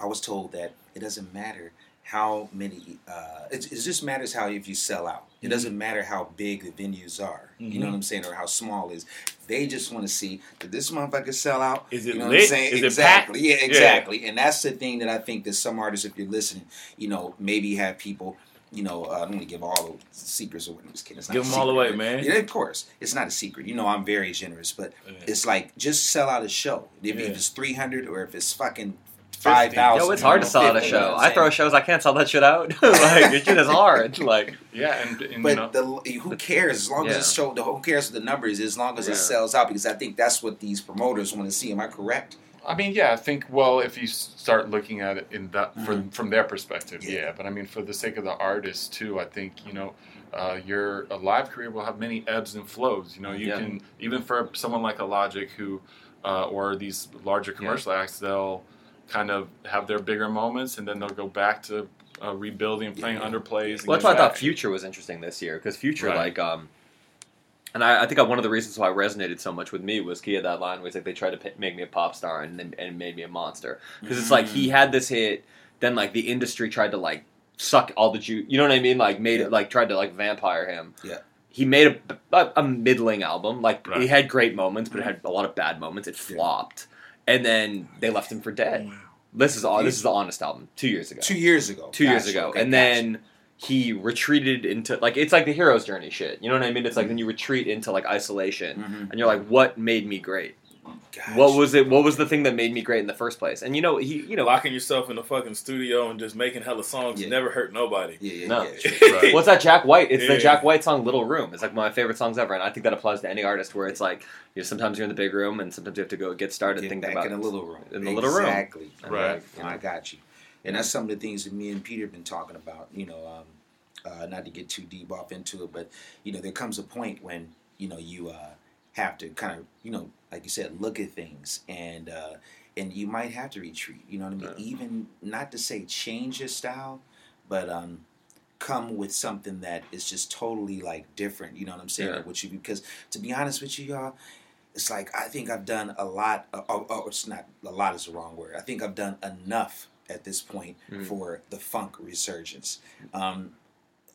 I was told that it doesn't matter how many. Uh, it, it just matters how if you sell out. It doesn't matter how big the venues are. You know Mhm. what I'm saying, or how small it is. They just want to see did this motherfucker sell out. Is it you know lit? What I'm saying? Is exactly. Yeah, Yeah. exactly. And that's the thing that I think that some artists, if you're listening, you know, maybe have people. You know, uh, I don't want to give all the secrets away. I'm just kidding. It's not Give a them all secret, away, but- man. Yeah, of course, it's not a secret. You know, I'm very generous, but Yeah. it's like just sell out a show. If, Yeah. if it's 300 or if it's fucking five thousand. Yo, it's hard to sell out a show. I throw shows, I can't sell that shit out. (laughs) like it shit is hard. (laughs) Like Yeah, and, and you But know, the who cares as long as Yeah. it's show the who cares what the numbers as long as Yeah. it sells out because I think that's what these promoters want to see. Am I correct? I mean, yeah, I think well, if you start looking at it in that Mhm. from from their perspective, Yeah. yeah. But I mean, for the sake of the artist too, I think you know, uh, your a live career will have many ebbs and flows. You know, you Yeah. can even for someone like a Logic who, uh, or these larger commercial acts, they'll kind of have their bigger moments and then they'll go back to uh, rebuilding and playing Yeah. underplays. Well, that's why I thought. Future was interesting this year because Future, Right. like, um, and I, I think one of the reasons why it resonated so much with me was he had that line where he's like, they tried to p- make me a pop star and then and made me a monster because it's like he had this hit, then like the industry tried to like suck all the juice, you know what I mean? Like made Yeah. it like tried to like vampire him. Yeah. He made a, a, a middling album. Like Right. he had great moments, but it had a lot of bad moments. It flopped, and then they left him for dead. This is all. This is the honest album. Two years ago Two years ago. two years ago, Okay, and gotcha. then he retreated into like it's like the hero's journey shit. You know what I mean? It's like then you retreat into like isolation, Mhm. and you're like, what made me great? Gotcha. What was it? What was the thing that made me great in the first place? And you know, he, you know, locking yourself in the fucking studio and just making hella songs Yeah. never hurt nobody. Yeah, yeah, No. yeah. (laughs) sure. Right. what's that Jack White? It's the Jack White song "Little Room." It's like one of my favorite songs ever, and I think that applies to any artist where it's like, you know, sometimes you're in the big room, and sometimes you have to go get started, Get think back about in the little room. in the little room. Exactly. Right. like, I got you. And that's some of the things that me and Peter have been talking about. You know, um, uh, not to get too deep off into it, but you know, there comes a point when you know you uh, have to kind of, you know, like you said, look at things, and uh, and you might have to retreat. You know what I mean? Yeah. Even not to say change your style, but um, come with something that is just totally like different. You know what I'm saying? Yeah. With you, because to be honest with you, y'all, it's like I think I've done a lot. Uh, oh, oh, it's not a lot is the wrong word. I think I've done enough at this point Mhm. for the funk resurgence. Um,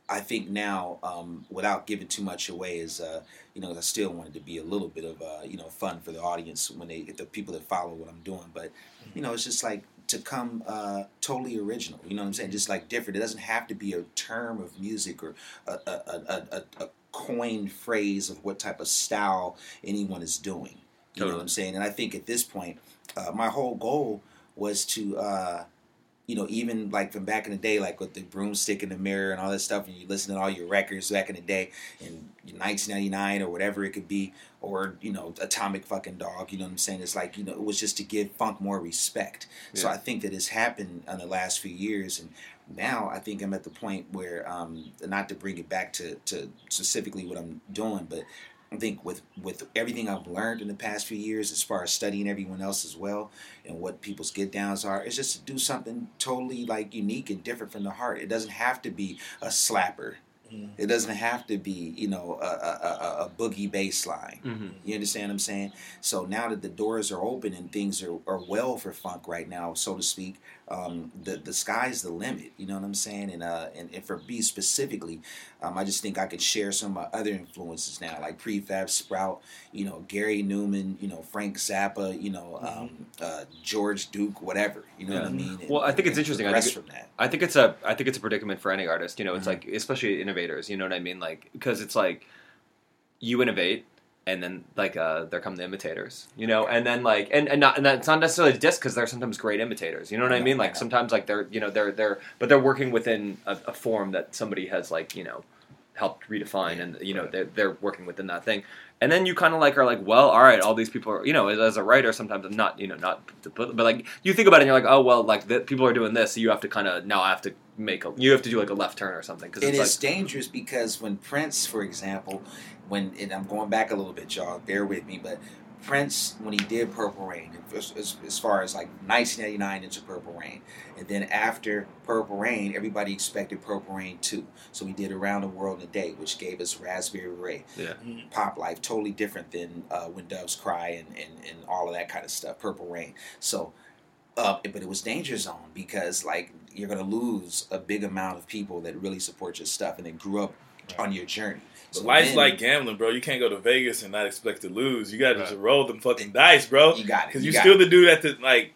I think now, um, without giving too much away, is uh, you know I still wanted to be a little bit of uh, you know fun for the audience when they the people that follow what I'm doing. But you know it's just like to come uh, totally original. You know what I'm saying? Just like different. It doesn't have to be a term of music or a a, a, a, a coined phrase of what type of style anyone is doing. You know what I'm saying? And I think at this point, uh, my whole goal was to, uh, you know, even like from back in the day, like with the broomstick in the mirror and all that stuff, and you listen to all your records back in the day, in 1999 or whatever it could be, or you know, Atomic Fucking Dog. You know what I'm saying? It's like you know, it was just to give funk more respect. So I think that it's happened in the last few years, and now I think I'm at the point where, um, not to bring it back to, to specifically what I'm doing, but I think with with everything I've learned in the past few years, as far as studying everyone else as well, and what people's get downs are, it's just to do something totally like unique and different from the heart. It doesn't have to be a slapper. It doesn't have to be, you know, a, a, a, a boogie bass line. Mhm. You understand what I'm saying? So now that the doors are open and things are, are well for funk right now, so to speak, um, the the sky's the limit. You know what I'm saying? And uh, and, and for B specifically, um, I just think I could share some of my other influences now, like Prefab Sprout, you know, Gary Numan, you know, Frank Zappa, you know, um, uh, George Duke, whatever. You know what I mean? And- Well, I think it's interesting. I think that. I think it's a I think it's a predicament for any artist. You know, it's Mhm. like especially innovators. You know what I mean? Like because it's like you innovate, and then like uh, there come the imitators. You know, and then like and and not and that's not necessarily a diss because they're sometimes great imitators. You know what I Yeah, mean? I Like know. sometimes like they're you know they're they're but they're working within a, a form that somebody has like you know helped redefine and you know they're, they're working within that thing and then you kind of like are like well all right all these people are you know as, a writer sometimes i'm not you know not to put but like you think about it and you're like oh well like the, people are doing this so you have to kind of now i have to make a you have to do like a left turn or something because It it's is dangerous because when Prince, for example, when and I'm going back a little bit, y'all, bear with me, but Prince, when he did Purple Rain, as, as, as far as like 1989 into Purple Rain, and then after Purple Rain, everybody expected Purple Rain too. So we did Around the World in a Day, which gave us Raspberry Beret. Yeah. Pop Life, totally different than uh, When Doves Cry and, and, and all of that kind of stuff, Purple Rain. So, uh, but it was danger zone because like you're gonna lose a big amount of people that really support your stuff and they grew up on your journey. But life's like gambling, bro. You can't go to Vegas and not expect to lose. You got to Right. just roll them fucking dice, bro. you got it. Because you you're still it. the dude at the like,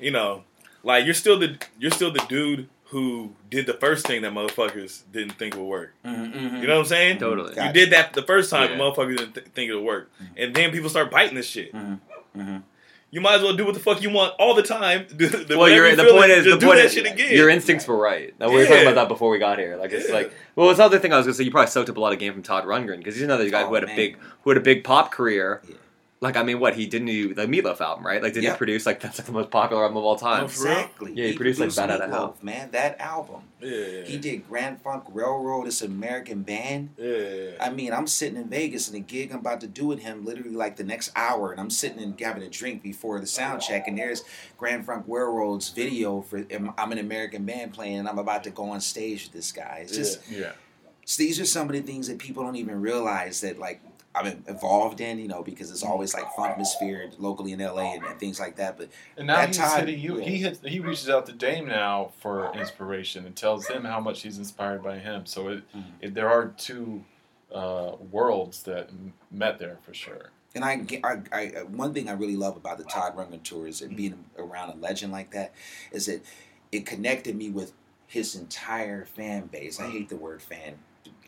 you know, like you're still the you're still the dude who did the first thing that motherfuckers didn't think would work. Mhm, mhm. You know what I'm saying? Totally. Got You it. did that the first time, Yeah. motherfuckers didn't th- think it would work, Mhm. and then people start biting this shit. Mhm, mhm. You might as well do what the fuck you want all the time. The, (laughs) the, well, you're, the feel point it, is, just the do point that is, shit again. your instincts were right. Now, we were talking about that before we got here. Like it's Yeah. like, well, it's another thing I was gonna say. You probably soaked up a lot of game from Todd Rundgren because he's another guy Oh, who had a big, who had a big pop career. Yeah. Like I mean, what he didn't do the Meatloaf album, right? Like didn't he produce like that's like the most popular album of all time? For real? Exactly. Yeah, he produced, like, Bat Outta Hell. Man, that album. Yeah, He did Grand Funk Railroad. This American band. Yeah, I mean, I'm sitting in Vegas and the gig I'm about to do with him literally like the next hour, and I'm sitting and having a drink before the sound check, and there's Grand Funk Railroad's video for um, I'm an American band playing, and I'm about to go on stage with this guy. It's just Yeah. so these are some of the things that people don't even realize that like I'm involved in, you know, because it's always like funkmosphere locally in LA and, and things like that. But And now That he's time- hitting you. He hits, he reaches out to Dâm now for inspiration and tells him how much he's inspired by him. So it, Mhm. it there are two uh, worlds that met there for sure. And I, I, I, one thing I really love about the Todd Rundgren tour is Mm-hmm. being around a legend like that, is that it connected me with his entire fan base. I hate the word fan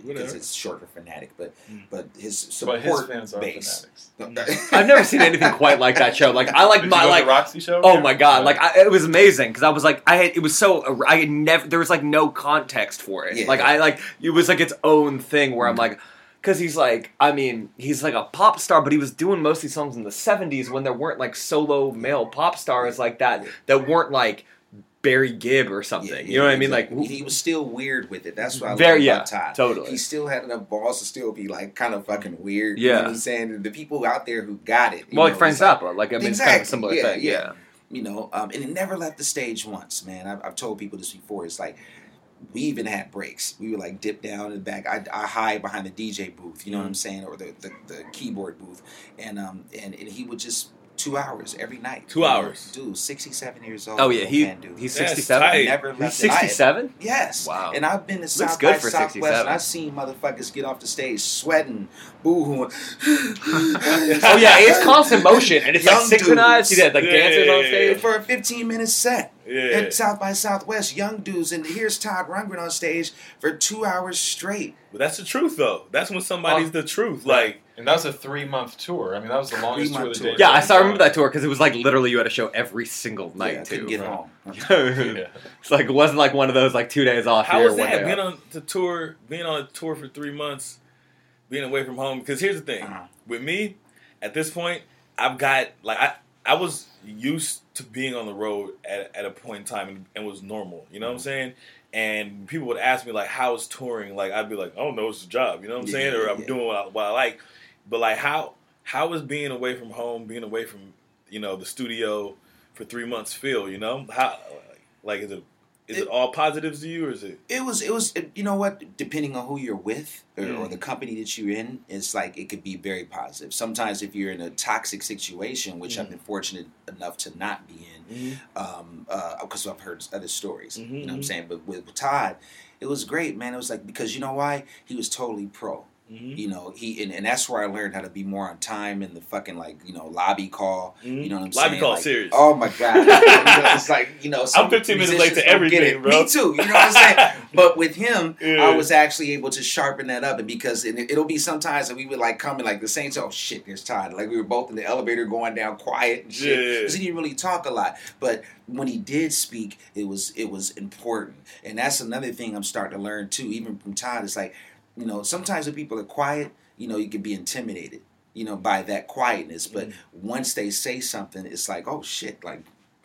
because it's short for fanatic, but Mm. but his But support his fans are base. fanatics. (laughs) I've never seen anything quite like that show. Like I like Did you my go like the Roxy show? Oh my god! Yeah. Like I, it was amazing because I was like, I had it was so I had never there was like no context for it. Yeah, like yeah. I like it was like its own thing where I'm like, because he's like, I mean, he's like a pop star, but he was doing most of these songs in the '70s when there weren't like solo male pop stars like that that weren't like Barry Gibb or something. Yeah, you know what I mean? Like he, was still weird with it. That's why I Very- yeah, Todd. totally. He still had enough balls to still be like kind of fucking weird. You know Yeah. what I'm saying? And the people out there who got it. you well, like know, Frank it's like- Zappa. Like I mean, it's kind of a Exactly, similar yeah, thing. yeah. Yeah. you know, um, and it never left the stage once, man. I've, I've told people this before. It's like we even had breaks. We would like dip down in the back. I, I hide behind the DJ booth, you know what Mm. I'm saying, or the, the, the keyboard booth, and um and, and he would just two hours every night. Two hours. dude. Sixty seven years old. Oh yeah, he can do. he's 67. never He's left. and 67. Yes. Wow. And I've been to South good by for Southwest, 67. and I've seen motherfuckers get off the stage sweating, boo-hooing. (laughs) Oh yeah, it's constant motion and it's like synchronized. dudes. He did like Yeah, dancers yeah, on yeah, stage. for a 15 minute set. Yeah. At South by Southwest, young dudes, and here's Todd Rundgren on stage for two hours straight. But that's the truth, though. That's when somebody's Oh. the truth. Like, and that was a three month tour. I mean, that was the longest tour Three-month that tour. Dave Yeah, I ever saw. I remember that tour because it was like literally you had a show every single night yeah, I too. couldn't get right. home. Yeah. (laughs) it's like it wasn't like one of those like two days off how was that day being on the tour, being on a tour for three months, being away from home? Because here's the thing: Uh-huh. with me, at this point, I've got like I I was used to being on the road at, at a point in time and, and was normal. You know what I'm saying? And people would ask me like, "How is touring?" Like I'd be like, "Oh no, it's a job." You know what I'm Yeah, saying? Or I'm yeah. doing what I, what I like. But like, how how is being away from home, being away from you know the studio for three months feel? You know how like is it is it, It- all positives to you or is it? It was, it was, you know what? Depending on who you're with or, or Mm. the company that you're in, it's like it could be very positive. Sometimes, if you're in a toxic situation, which I've Mm. been fortunate enough to not be in, um, because I've heard other stories. You know what I'm Mhm. saying? But with Todd, it was great, man. It was like because you know why? He was totally pro. Mhm. You know, he and, and that's where I learned how to be more on time in the fucking like you know lobby call. You know what I'm Lobby saying? Lobby call Like, serious. Oh my god! You (laughs) know, it's like you know, I'm 15 minutes late to everything, bro. Me too. You know what I'm saying? (laughs) but with him, Yeah. I was actually able to sharpen that up, and because it, it'll be sometimes that we would like come in like the same. Oh shit, there's Todd. Like we were both in the elevator going down quiet and shit. Yeah. Because he didn't really talk a lot, but when he did speak, it was it was important, and that's another thing I'm starting to learn too. Even from Todd, it's like you know sometimes when people are quiet, you know you can be intimidated, you know, by that quietness. But mm-hmm. once they say something, it's like oh shit, like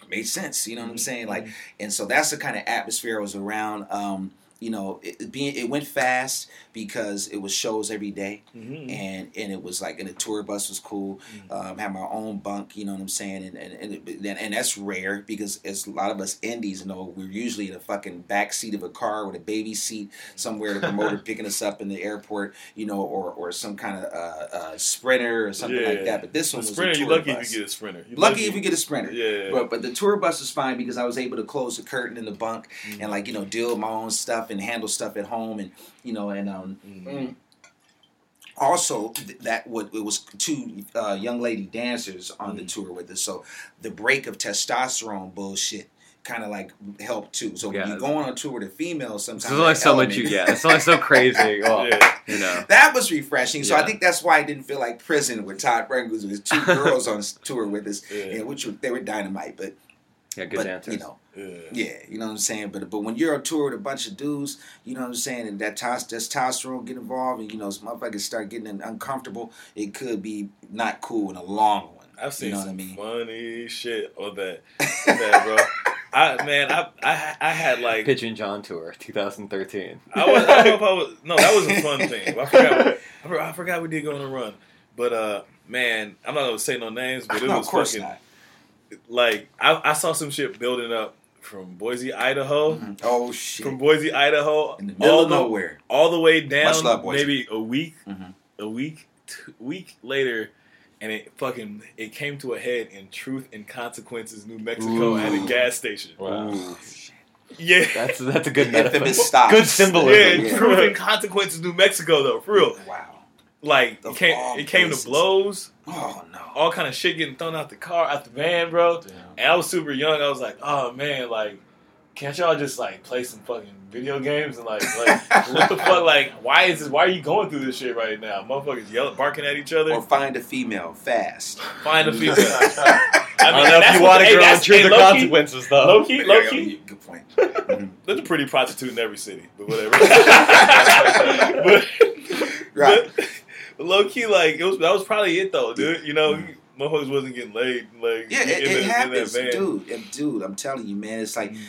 made sense. You know what I'm mm-hmm. saying? Like, mm-hmm. and so that's the kind of atmosphere I was around. Um, you know, it, being it went fast because it was shows every day Mhm. and and it was like and the tour bus was cool. Um, had my own bunk, you know what I'm saying, and and and, it, and, that's rare because as a lot of us indies you know, we're usually in a fucking back seat of a car with a baby seat somewhere, the promoter picking us up in the airport, you know, or or some kind of uh, uh, sprinter or something like that. But this one was sprinter, a tour lucky bus. if you get a sprinter. You're Lucky if we get a sprinter. Yeah. But but the tour bus was fine because I was able to close the curtain in the bunk Mm-hmm. and like you know deal with my own stuff and handle stuff at home and you know and um. Mm-hmm. mm, also, th- that what it was two uh, young lady dancers on Mm. the tour with us. So the break of testosterone bullshit kind of like help too. So when Yeah. you go on a tour with a female, sometimes There's only that so much you yeah. It's only so crazy. (laughs) Well, Yeah. you know. That was refreshing. So I think that's why I didn't feel like prison with Todd Brangles with two (laughs) girls on tour with us, Yeah. and which were, they were dynamite. But Yeah, good but answers. you know, Yeah. yeah, you know what I'm saying. But but when you're on tour with a bunch of dudes, you know what I'm saying, and that tos- testosterone get involved, and you know, some motherfuckers start getting uncomfortable. It could be not cool in a long one. I've seen You know what some I mean? funny shit on that, on that, bro. I man, I I I had like Pigeon John tour, 2013. I was I don't know if I was no that was a fun thing. I forgot what- I forgot, I forgot we did go on a run, but uh man, I'm not gonna say no names, but (laughs) it no, was of course fucking not. Like I, I saw some shit building up from Boise, Idaho, Mhm. Oh shit! from Boise, Idaho, in the middle all of the nowhere. all the way down, Much love, Boise. maybe a week, Mhm. a week, two, week later, and it fucking it came to a head in Truth and Consequences, New Mexico, at a gas station. Wow. Ooh. Yeah, That's that's a good metaphor. Infamous stops. Good symbolism. yeah, Yeah. Truth and Consequences, New Mexico, though, for real. Wow. Like Of it came, it came places. to blows, Oh no. all kind of shit getting thrown out the car, out the van, bro. Damn. And I was super young. I was like, oh man, like, can't y'all just like play some fucking video games and like, like (laughs) what the fuck? Like, why is this? Why are you going through this shit right now? Motherfuckers yelling, barking at each other. Or find a female fast. Find a (laughs) female. (laughs) I don't know if you want to grow in truth or consequences, though. Low key, low key. Good point. Mhm. There's a pretty prostitute in every city, but whatever. but, Right. but low key, like it was. That was probably it though, dude. You know, my motherfuckers wasn't getting laid. Like Yeah, it, in it the- happens, dude. And dude, I'm telling you, man. It's like Mm.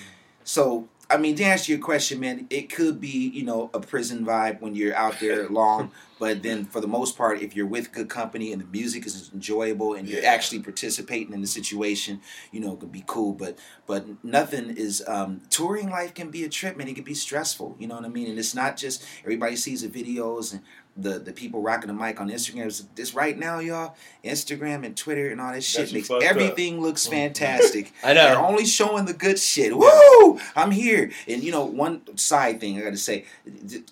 so. I mean, to answer your question, man, it could be you know a prison vibe when you're out there (laughs) long, but then for the most part, if you're with good company and the music is enjoyable and you're Yeah. actually participating in the situation, you know, it could be cool. But but nothing is um, touring life can be a trip, man. It can be stressful. You know what I mean? And it's not just everybody sees the videos and the the people rocking the mic on Instagram. This right now, y'all, Instagram and Twitter and all this shit makes fucked up. everything looks fantastic. (laughs) I know They're only showing the good shit. Woo! I'm here. And you know, one side thing I got to say,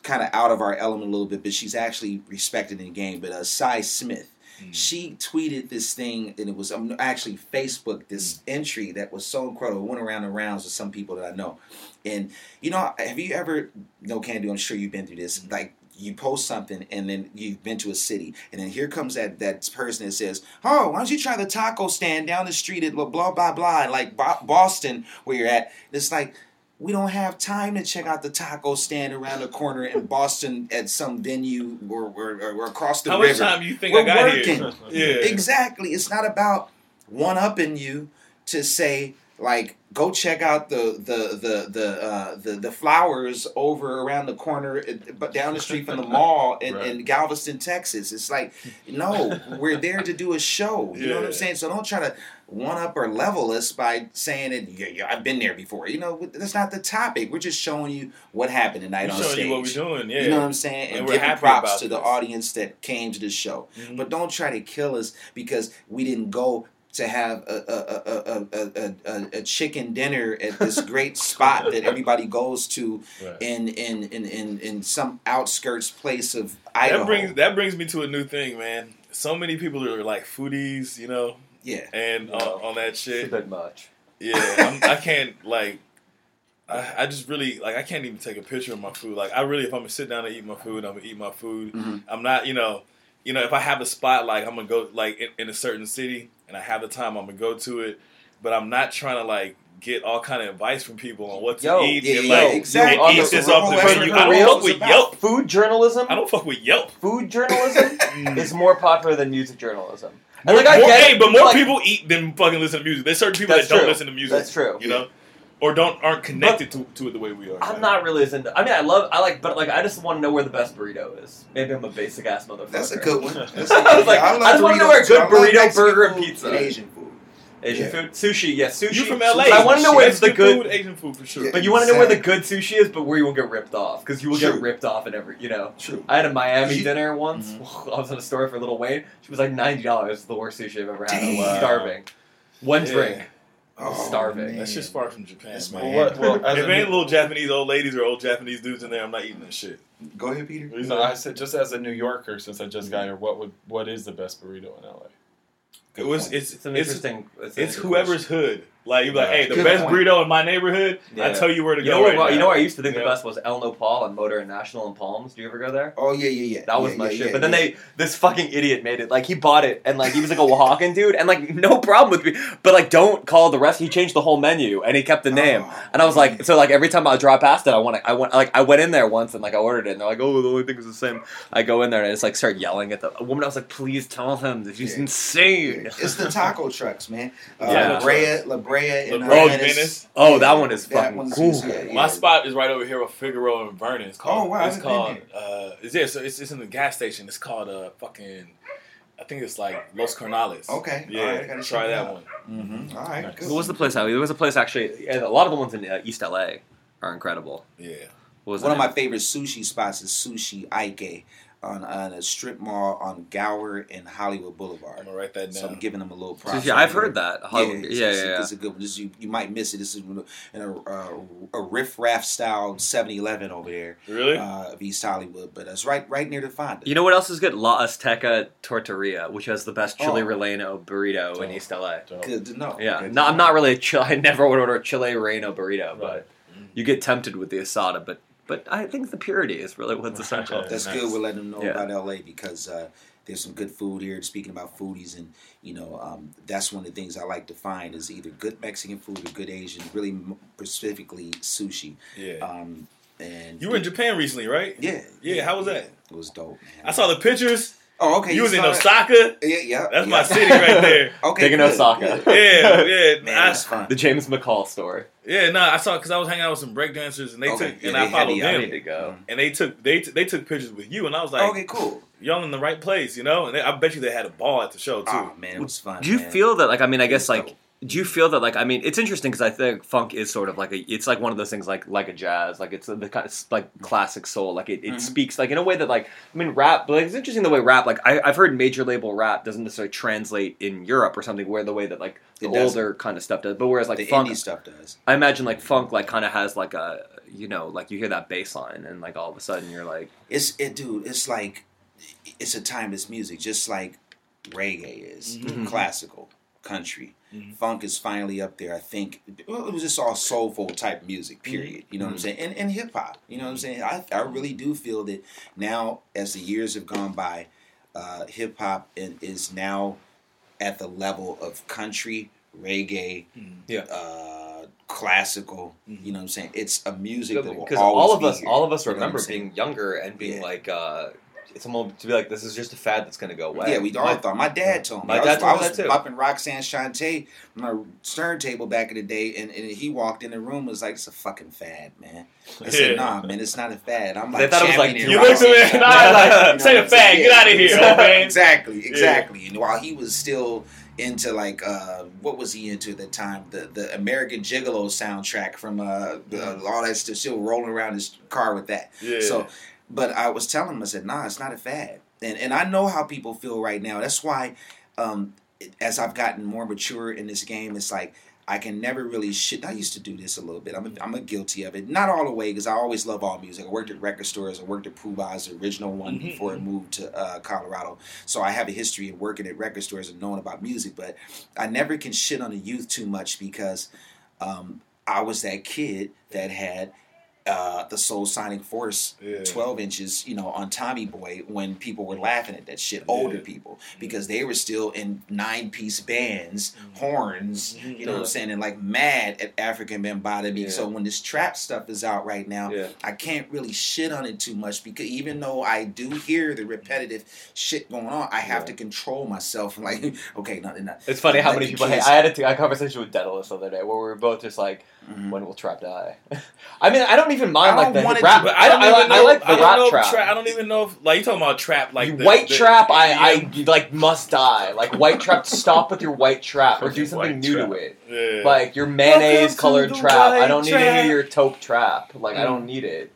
kind of out of our element a little bit, but she's actually respected in the game. But uh, Sy Smith. Mm. She tweeted this thing, and it was um, actually Facebook. This entry that was so incredible. It went around the rounds with some people that I know, and you know, have you ever? Nocando. I'm sure you've been through this. Like you post something, and then you've been to a city, and then here comes that that person that says, "Oh, why don't you try the taco stand down the street at blah blah blah blah, like Boston where you're at?" It's like we don't have time to check out the taco stand around the corner in (laughs) Boston at some venue or, or, or across the How river. much time do you think We're I got working. here? (laughs) Yeah, Exactly. It's not about one upping you to say like go check out the the the the uh, the, the flowers over around the corner, but down the street from the mall in, Right. in Galveston, Texas. It's like no, we're there to do a show. You know what I'm saying? So don't try to one up or level us by saying it. yeah, yeah, I've been there before. You know that's not the topic. We're just showing you what happened tonight We're on showing stage. you what we're doing. Yeah, You know what I'm saying? And And, we're giving happy props to the audience that came to the show. Mhm. But don't try to kill us because we didn't go to have a a, a, a, a, a, a chicken dinner at this (laughs) great spot that everybody goes to Right. in, in, in, in, in some outskirts place of Idaho. That brings that brings me to a new thing, man. So many people are like foodies, you know, yeah. and on, on that shit. That much. Yeah, I'm, I can't like. I, I just really like I can't even take a picture of my food. Like I really, if I'm gonna sit down and eat my food, I'm gonna eat my food. Mhm. I'm not, you know, you know, if I have a spot like I'm gonna go like in, in a certain city and I have the time, I'm gonna go to it. But I'm not trying to like get all kind of advice from people on what to Yo, eat yeah, and like exactly. eat this off the menu. I don't fuck with. Yelp. Food journalism. I don't fuck with Yelp. Food journalism (laughs) is more popular than music journalism. And More- like I more- get, hey, but more like, people eat than fucking listen to music. There's certain people that don't listen to music. That's true. You know, or don't aren't connected to, to it the way we are. I'm not really as into. I mean, I love. I like, but like, I just want to know where the best burrito is. Maybe I'm a basic ass motherfucker. That's a good one. (laughs) That's I was like, love I just wanna know where burritos, good too. I love burrito, Mexican burger, and pizza. and Asian food. Asian Yeah. food, sushi. Yes, sushi. You from LA? I want to know where the good. food, Asian food for sure. Yeah. But you want to know where the good sushi is, but where you won't get ripped off because you will get ripped off in every. You know, True. I had a Miami You- dinner once. Mm-hmm. (laughs) I was in a store for Lil Wayne. She was like ninety dollars. The worst sushi I've ever had. I was starving. One Yeah. drink. Oh, starving. man. That's just far from Japan. That's man. my Well, what, well, if a ain't little Japanese old ladies or old Japanese dudes in there, I'm not eating that shit. Go ahead, Peter. No, I said just as a New Yorker, since I just got here, what would what is the best burrito in LA? It was it's It's an it's, interesting. It's, an it's interesting whoever's hood. Like you be like, Yeah. hey, the Good best point. burrito in my neighborhood. I tell you where to You go. know what? right well, you know where I used to think Yeah. the best was El Nopal and Motor and National and Palms. Do you ever go there? Oh yeah, yeah, yeah. That was Yeah, my yeah, shit. yeah, but then yeah. they, this fucking idiot made it. Like he bought it, and like he was like a Oaxacan dude, and like no problem with me. But like, don't call the rest. He changed the whole menu, and he kept the name. Oh, and I was like, man. so like every time I drive past it, I want to, I went like I went in there once and like I ordered it, and they're like, oh, the only thing is the same. I go in there and I just like start yelling at the woman. I was like, please tell him that he's Yeah. insane. It's the taco trucks, man. Uh, Yeah. La Brea, La Brea, and La Brea, uh, Venice. Oh, that one is that fucking one's cool. yeah, yeah. My spot is right over here with Figueroa and Vernon. It's called. Oh, wow, It's called. Uh, it's there. So it's, it's in the gas station. It's called uh fucking. I think it's like Los Carnales. Okay, Yeah. all right, I gotta try that out. one. Mm-hmm. All right, good. What was the place? There was a place actually. yeah, A lot of the ones in uh, East LA are incredible. Yeah. What was One the of my favorite sushi spots is Sushi Ike on, on a strip mall on Gower and Hollywood Boulevard. I'm Boulevard. gonna write that down. So I'm down. giving them a little props. Sushi, right I've heard that. Yeah, Hollywood- it's, yeah, yeah, a, yeah. it's a good one. This, you, you might miss it. This is in a, uh, a riff raff style 7-Eleven over there Really? uh, of East Hollywood, but it's right right near the Fonda. You know what else is good? La Azteca Tortilleria, which has the best chili Oh. relleno burrito in Oh. East LA. Dope. good to know. Yeah, Good to no, I'm know. not really a chili. (laughs) I never would order a chile relleno burrito, but you get tempted with the asada. But but I think the purity is really what's essential. That's Nice. good. We're letting them know Yeah. about LA because uh, there's some good food here. Speaking about foodies, and you know, um, that's one of the things I like to find is either good Mexican food or good Asian. Really, specifically sushi. Yeah. Um, and you were in Japan recently, right? Yeah. Yeah. How was that? It was dope. Man. I saw the pictures. Oh, okay. you was in? Osaka. Yeah, yeah. That's yeah. my city right there. (laughs) okay. Big in Osaka. Yeah, yeah. (laughs) Man, I- it was fun. The James McCall story. yeah, no, I saw because I was hanging out with some breakdancers and they Okay, took yeah, and they I followed you I them need to go. Mm. and they took they t- they took pictures with you and I was like, okay, cool. y'all in the right place, you know. And they, I bet you they had a ball at the show too. Oh man, it was fun. Do you man. feel that? Like, I mean, I guess was like. Do you feel that like I mean it's interesting because I think funk is sort of like a it's like one of those things like like a jazz like it's the kind of like classic soul like it, it Mhm. speaks like in a way that like I mean rap like it's interesting the way rap like I, I've heard major label rap doesn't necessarily translate in Europe or something where the way that like the It doesn't. older kind of stuff does but whereas like the funk indie stuff does? I imagine like funk like kind of has like a you know like you hear that bass line and like all of a sudden you're like It's it, dude. It's like it's a timeless music, just like reggae is Mhm. classical country. Mhm. Funk is finally up there. I think well, it was just all soulful type music. Period. You know what I'm saying? And and hip hop. You know what I'm saying? I I really do feel that now as the years have gone by, uh, hip hop is now at the level of country, reggae, Yeah. uh, classical. You know what I'm saying? It's a music that will because always all of be us here. all of us You know remember being younger and being Yeah. like uh it's a to be like this is just a fad that's gonna go away Yeah, we all My- thought. My dad told me. My I dad was, told I was that too. bumping Roxanne Shante on my stern table back in the day, and, and he walked in the room and was like, "It's a fucking fad, man." I said, Yeah. "Nah, man, it's not a fad." I'm They like, thought it was like- You looked at Roxanne me and I was like, You know "Say what a I'm saying? fad, get outta here, old (laughs) man." Exactly, exactly. And while he was still into like uh, what was he into at the time? The the American Gigolo soundtrack from uh, the, all that stuff, still rolling around his car with that. Yeah. So, but I was telling him, I said, nah, it's not a fad. And, and I know how people feel right now. That's why, um, as I've gotten more mature in this game, it's like I can never really shit. I used to do this a little bit. I'm a, I'm a guilty of it. Not all the way because I always love all music. I worked at record stores. I worked at Pooh's, the original one before it moved to uh, Colorado. So I have a history of working at record stores and knowing about music. But I never can shit on the youth too much because um, I was that kid that had uh, the Soul Sonic Force Yeah. 12 inches, you know, on Tommy Boy when people were laughing at that shit, older Yeah. people, because they were still in nine piece bands, horns, Mhm. you know what I'm saying, and like mad at Afrika Bambaataa. Yeah. So when this trap stuff is out right now, Yeah. I can't really shit on it too much because even though I do hear the repetitive shit going on, I have Yeah. to control myself. (laughs) Like, okay, not enough. It's funny how many people. Hey, I had a, t- I had a conversation with Daedalus the other day where we were both just like, Mhm. "When will trap die?" (laughs) I mean, I don't even mind I like don't the want it rap. to, I, I don't I, even like- know. I like the I rap if trap. tra- I don't even know if like you talking about trap like the, white the- trap, the I, EDM? I like must die. Like white trap, (laughs) stop with your white trap or do something new trap. to it. Yeah. Like your mayonnaise Welcome colored trap. I don't need to trap. hear your taupe trap. Like I Mm. don't need it.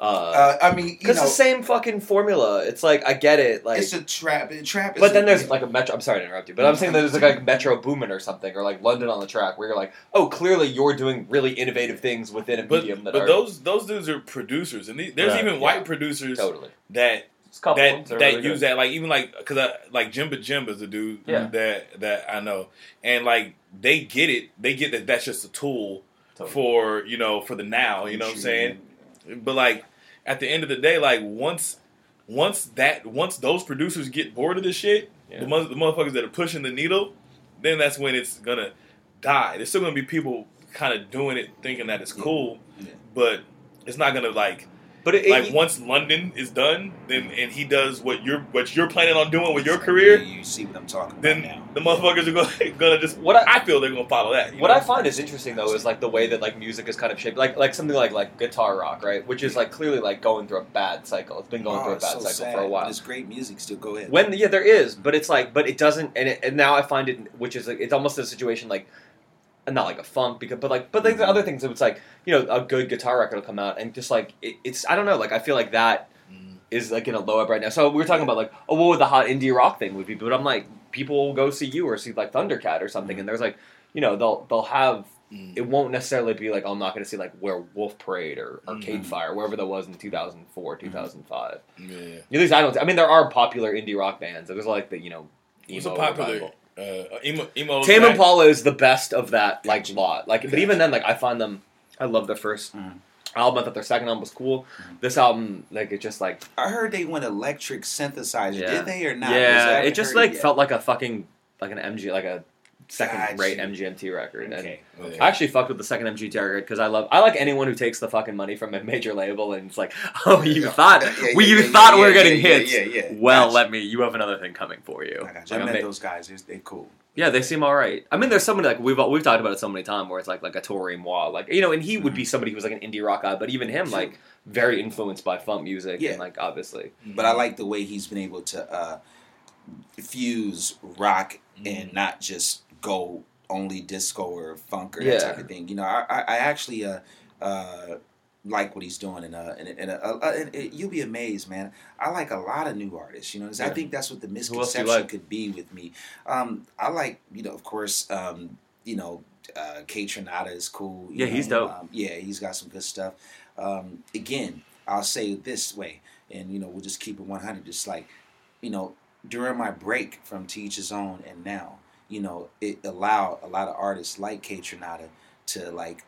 Uh, Uh, I mean, you because know, the same fucking formula. It's like I get it. Like it's a trap. Trap is But then a- there's like a metro. I'm sorry to interrupt you, but I'm saying there's like, like Metro Boomin or something, or like London on the track, where you're like, oh, clearly you're doing really innovative things within a but, medium that but are those those dudes are producers, and these, there's Right. even Yeah. white producers totally. that couple that They're that really use good. that like even like because I like Djemba Djemba's a dude Yeah. that that I know and like they get it they get that that's just a tool Totally. for you know for the now you know what I'm saying but like at the end of the day like once once that once those producers get bored of this shit Yeah. the, the motherfuckers that are pushing the needle then that's when it's gonna die there's still gonna be people kind of doing it thinking that it's cool Yeah. but it's not gonna like But it, like it- once London is done, then mm. and he does what you're what you're planning on doing with your career, You, you see what I'm talking about then now. the motherfuckers are gonna, (laughs) gonna just. What I- I, feel they're gonna follow that. What know? I find is interesting though is like the way that like music is kind of shaped, like like something like like guitar rock, right? Which is like clearly like going through a bad cycle. It's been going Oh, through a ah, bad so cycle sad. for a while. There's great music. Still go ahead. When yeah, there is, but it's like, but it doesn't, and, it, and now I find it, which is like, it's almost a situation like, not like a funk, because but like, but like the other things, it's like you know a good guitar record will come out, and just like it, it's I don't know, like I feel like that Mm. is like in a low ebb right now. So we were talking about like, oh, what would the hot indie rock thing would be? But I'm like, people will go see you or see like Thundercat or something, and there's like, you know, they'll they'll have. Mm. It won't necessarily be like I'm not going to see like where Wolf Parade or Arcade Mhm. Fire, wherever that was in 2004, Mm-hmm. 2005. Yeah. At least I don't. I mean, there are popular indie rock bands. There's like the you know What's emo a popular revival. Uh, emo? emo Tame back? Impala is the best of that like Gotcha. lot. Like, but Gotcha. even then, like I find them. I love their 1st Mhm. album. I thought their second album was cool. Mhm. This album, like, it just like I heard they went electric synthesizer. Yeah. Did they or not? yeah, Because I haven't it just like yet. felt like a fucking like an MG like a second rate Gotcha. MGMT record. And Okay. Okay. I actually fucked with the second MGMT record because I love I like anyone who takes the fucking money from a major label and it's like, (laughs) oh, you Yeah. thought Yeah, yeah, we yeah, you yeah, thought yeah, we were yeah, getting yeah, hits. Yeah, yeah. Well, Gotcha. let me. You have another thing coming for you. I got you. Like, I I met may- those guys. They're, they're cool. Yeah, they seem all right. I mean, there's somebody like we've we've talked about it so many times where it's like like a Toro y Moi, like you know, and he would be somebody who was like an indie rock guy, but even him like very influenced by funk music Yeah. and like obviously. But I like the way he's been able to uh, fuse rock Mm-hmm. and not just go only disco or funk or Yeah. that type of thing. You know, I, I, I actually uh, uh, like what he's doing, and uh, and, and, uh, uh, and uh, you'll be amazed, man. I like a lot of new artists. You know, 'cause I think that's what the else do you misconception like? could be with me. Um, I like, you know, of course, um, you know, uh, Kaytranada is cool. Yeah, he's dope. Um, yeah, he's got some good stuff. Um, again, I'll say it this way, and you know, we'll just keep it one hundred. Just like, you know, during my break from Toeachizown and now, you know, it allowed a lot of artists like Kaytranada to like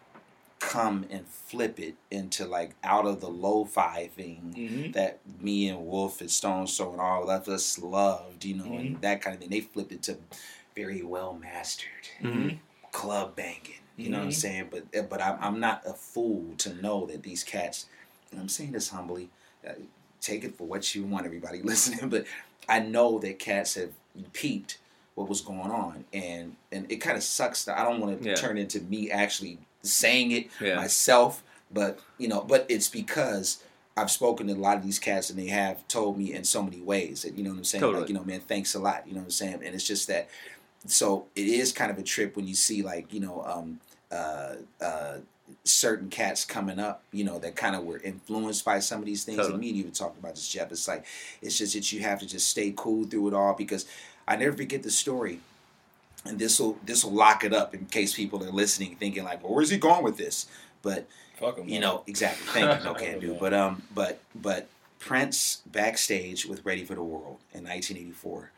come and flip it into like out of the lo-fi thing Mhm. that me and Wolf and Stones Throw and all of us loved, you know, Mm-hmm. and that kind of thing. They flipped it to very well mastered, Mhm. club banging. You know what I'm Mhm. saying? But uh, but I'm, I'm not a fool to know that these cats. And I'm saying this humbly. Uh, take it for what you want, everybody (laughs) listening. But I know that cats have peeped what was going on, and and it kind of sucks that I don't want to Yeah. turn into me actually saying it Yeah. myself. But you know, but it's because I've spoken to a lot of these cats, and they have told me in so many ways that you know what I'm saying. Totally. Like you know, man, thanks a lot. You know what I'm saying. And it's just that. So it is kind of a trip when you see like you know um, uh, uh, certain cats coming up, you know, that kind of were influenced by some of these things. Totally. And me and you were talking about this, Jeff. It's like it's just that you have to just stay cool through it all because I never forget the story. And this will this will lock it up in case people are listening, thinking like, "Well, where's he going with this?" But Fuck 'em, you man. know exactly. Thank you, no (laughs) can do. But um, but but Prince backstage with Ready for the World in 1984,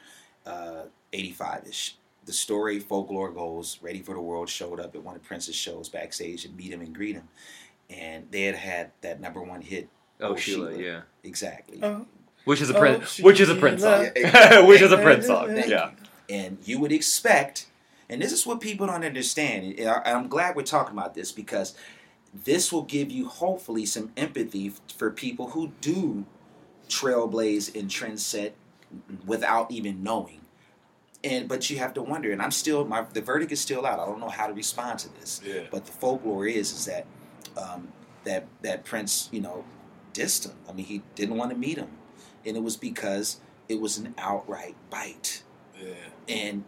uh, 85 ish. The story folklore goes, Ready for the World showed up at one of Prince's shows backstage and meet him and greet him, and they had had that number one hit. Oh, Oh, Sheila, Sheila. yeah. Exactly. Oh. Which is a Oh, Prince, which is a Prince song, Sheila. (laughs) which is a Prince song. Thank Yeah. And you would expect, and this is what people don't understand. And I- I'm glad we're talking about this because this will give you hopefully some empathy for people who do trailblaze and trend set without even knowing. And but you have to wonder, and I'm still my the verdict is still out. I don't know how to respond to this. Yeah. But the folklore is is that um, that that Prince, you know, dissed him. I mean, he didn't want to meet him, and it was because it was an outright bite. Yeah. And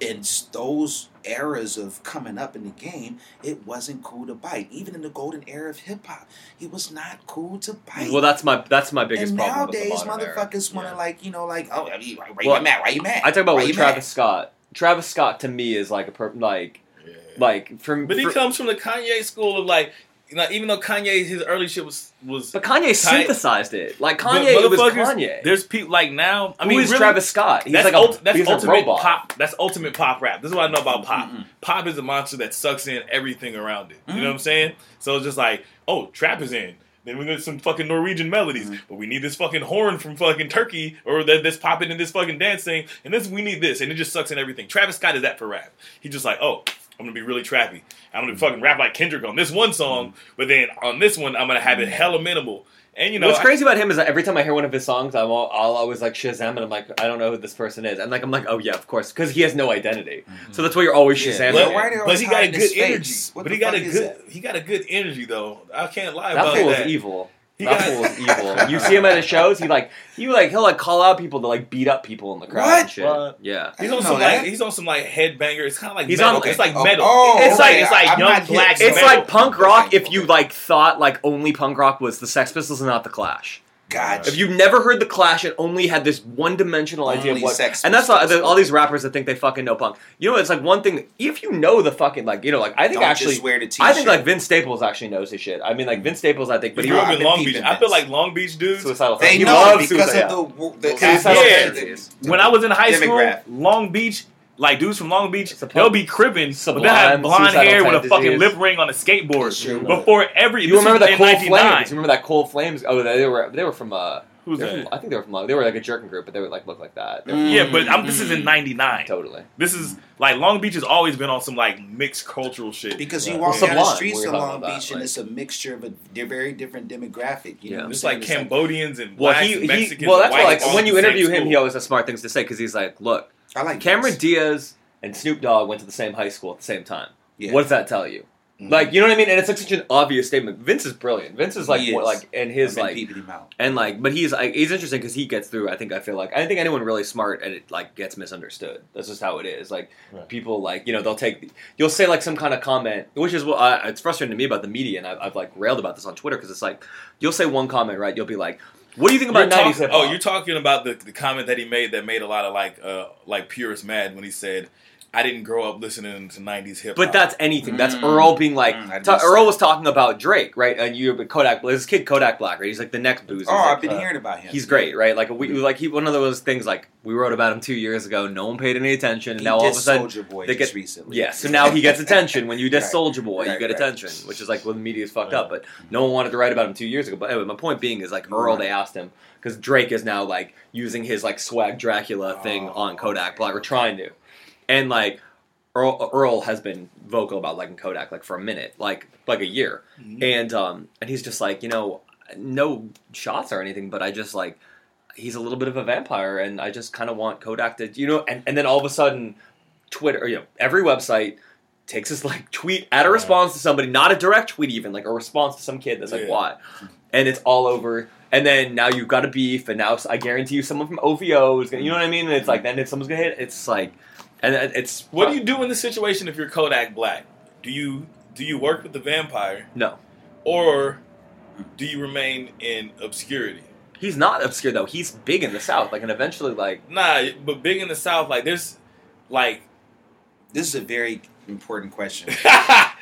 in those eras of coming up in the game, it wasn't cool to bite. Even in the golden era of hip hop, it was not cool to bite. Well, that's my that's my biggest and problem. with the nowadays, motherfuckers want to Yeah. like, you know, like, oh, I mean, why, why Well, you mad? Why you mad? I talk about why with you Travis mad? Scott. Travis Scott to me is like a per, like Yeah. like from But he for- comes from the Kanye school of like, know, even though Kanye his early shit was was. But Kanye Tight. synthesized it. Like Kanye, was Kanye. There's people like now. I mean, is really, Travis Scott? He's that's like a, ult- that's he's a ultimate robot. pop. That's ultimate pop rap. This is what I know about pop. Mm-mm. Pop is a monster that sucks in everything around it. You Mhm. know what I'm saying? So it's just like, oh, trap is in. Then we get some fucking Norwegian melodies, Mhm. but we need this fucking horn from fucking Turkey, or that that's popping in this fucking dance thing, and this we need this, and it just sucks in everything. Travis Scott is that for rap. He's just like, oh, I'm gonna be really trappy. I'm gonna be fucking rap like Kendrick on this one song, mm. but then on this one I'm gonna have it mm. hella minimal. And you know, What's I- crazy about him is that every time I hear one of his songs, I'm all, I'll always like Shazam, and I'm like, I don't know who this person is, and like I'm like, oh yeah, of course, because he has no identity. So that's why you're always Yeah. Shazam. But, why they but he got a good energy. What but he got a good that? he got a good energy though. I can't lie about That about fool that. is evil. He that got- fool is evil. (laughs) You see him at his shows, he like he like he'll like call out people to like beat up people in the crowd and What? shit. What? Yeah. He's on some that. like he's on some like headbanger. It's kind of like He's metal. on- it's like Oh, metal. oh, it's like okay. it's like I'm young not hip. black. It's metal. like punk rock if you like thought like only punk rock was the Sex Pistols and not the Clash. Gotcha. If you've never heard the Clash and only had this one-dimensional idea of what, Sex and that's all, all these rappers that think they fucking know punk. You know, it's like one thing if you know the fucking like you know like I think Don't actually just wear the t-shirt. I think like Vince Staples actually knows his shit. I mean like Vince Staples I think, But but he he grew up in been Long Beach. peeping I feel like Long Beach dudes. suicidal. they he know loves because suicide. of the the, the, Suicidal Yeah. tendencies. when I was in high school, Demographic. Long Beach, like dudes from Long Beach, It's they'll punk- be crippin', but sublime, they have blonde hair with a fucking tendencies. lip ring on a skateboard. Sure. Before every, You remember that Cold 99. Flames? You remember that Cold Flames? Oh, they were they were from uh, Who's that? from- I think they were from they were like a jerking group, but they would like look like that. They Mm. Yeah, but I'm, this is in '99. Totally. This is like Long Beach has always been on some like mixed cultural shit. because you Right. walk Well, down the streets we of Long talking about Beach that, and like- it's a mixture of a they're very different demographic. You Yeah. know, what I'm it's saying? like Cambodians and Well, blacks, he, and he Mexicans. well and that's why like when you interview same him, he always has smart things to say because he's like, look, I like Cameron Vince. Diaz and Snoop Dogg went to the same high school at the same time. Yeah. What does that tell you? Mhm. Like, you know what I mean? And it's like such an obvious statement. Vince is brilliant. Vince is like, He what- is. like, and I've his been like, him out. and like, but he's like, he's interesting because he gets through. I think I feel like I don't think anyone really smart and it like gets misunderstood. That's just how it is. Like Right. people like you know they'll take you'll say like some kind of comment, which is what uh, it's frustrating to me about the media, and I've, I've like railed about this on Twitter because it's like you'll say one comment right, you'll be like, what do you think about nineties hip hop? oh, you're talking about the, the comment that he made that made a lot of like uh like purists mad when he said, "I didn't grow up listening to '90s hip hop." But that's anything. That's Mm. Earl being like Mm, ta- Earl was talking about Drake, right? And you, but Kodak, this kid Kodak Black, right? He's like the next boozer. Oh, He's I've been uh, hearing about him. He's great, right? Like we, like he one of those things. Like we wrote about him two years ago. No one paid any attention, and He now all of a sudden, Soulja Boy they just get- recently. yeah. So now he gets attention. When you (laughs) diss Right. Soulja Boy, you get right. attention, which is like well, the media's fucked up. But no one wanted to write about him two years ago. But anyway, my point being is like Earl. They asked him because Drake is now like using his like swag Dracula thing Oh, on Kodak Black. We're trying to, and like. Earl, Earl has been vocal about liking Kodak like for a minute, like like a year, Mhm. and um and he's just like you know no shots or anything, but I just like he's a little bit of a vampire, and I just kind of want Kodak to you know, and and then all of a sudden, Twitter, you know, every website takes this (laughs) like tweet at a Right. response to somebody, not a direct tweet even, like a response to some kid that's like Yeah. why, and it's all over. And then now you've got a beef, and now I guarantee you someone from OVO is gonna, you know what I mean? And it's like then if someone's gonna hit, it's like, and it's what do you do in this situation if you're Kodak Black? Do you do you work with the vampire No, or do you remain in obscurity? he's not obscure though. He's big in the South, like, and eventually, like, Nah, but big in the South, like there's like This is a very important question. (laughs)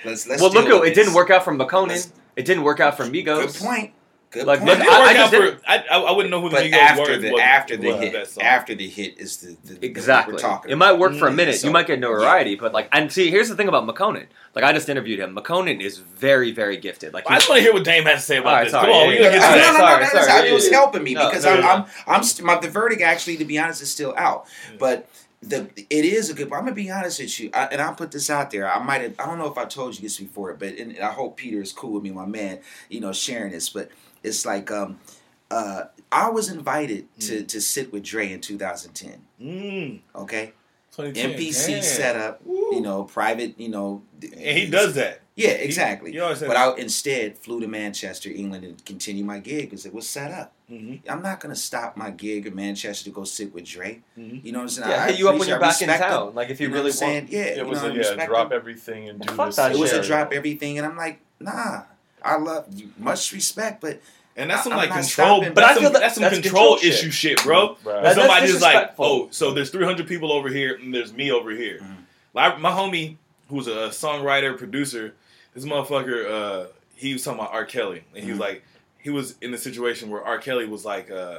Let's let's. well, look, deal at it didn't work out for Makonnen. It didn't work out for Migos. Good point. Good Like, point. look, didn't I- I out just for I, I, I wouldn't know who the but Migos after were. the was- after the was hit, after the hit is the, the, the Exactly. what we're talking. It might work for a Mm, minute. so- you might get notoriety, but like, and see, here's the thing about Makonnen. Like, I just interviewed him. Makonnen is very, very gifted. Like, I just want to hear what Dâm has to say about Alright, this. sorry, Come on, yeah, yeah, yeah. get no, no, no, Sorry, no, sorry, that's- it was helping me No, because no, I'm, no. I'm, I'm, st- my, the verdict actually, to be honest, is still out. But the it is a good. I'm gonna be honest with you, I, and I'll put this out there. I might have, I don't know if I told you this before, but and I hope Peter is cool with me, my man. You know, sharing this, but it's like, um, uh, I was invited to to sit with Dre in 2010. Mm, Okay, 2010, MPC damn. setup, Woo. you know, private, you know, and he does that. Yeah, exactly. He always said But I instead flew to Manchester, England, and continue my gig because it was set up. Mhm. I'm not gonna stop my gig in Manchester to go sit with Dre. Mhm. You know what I'm saying? yeah, I hit you up when you're back in town. him. Like, if you, You know really want. saying? Yeah, It you was know, I a, yeah, respect drop him. everything and do Fuck this. that It was a drop everything, and I'm like, nah. I love you, much respect, but And that's some I'm like control, stopping, but but I that's feel some, that- that's some that's control, control issue shit. shit, bro. Right. When That's- somebody that's just like, oh, so there's 300 people over here and there's me over here. Mhm. Like my homie, who's a songwriter producer, this motherfucker, uh, he was talking about R. Kelly, and he was Mhm. like, he was in the situation where R. Kelly was like, uh,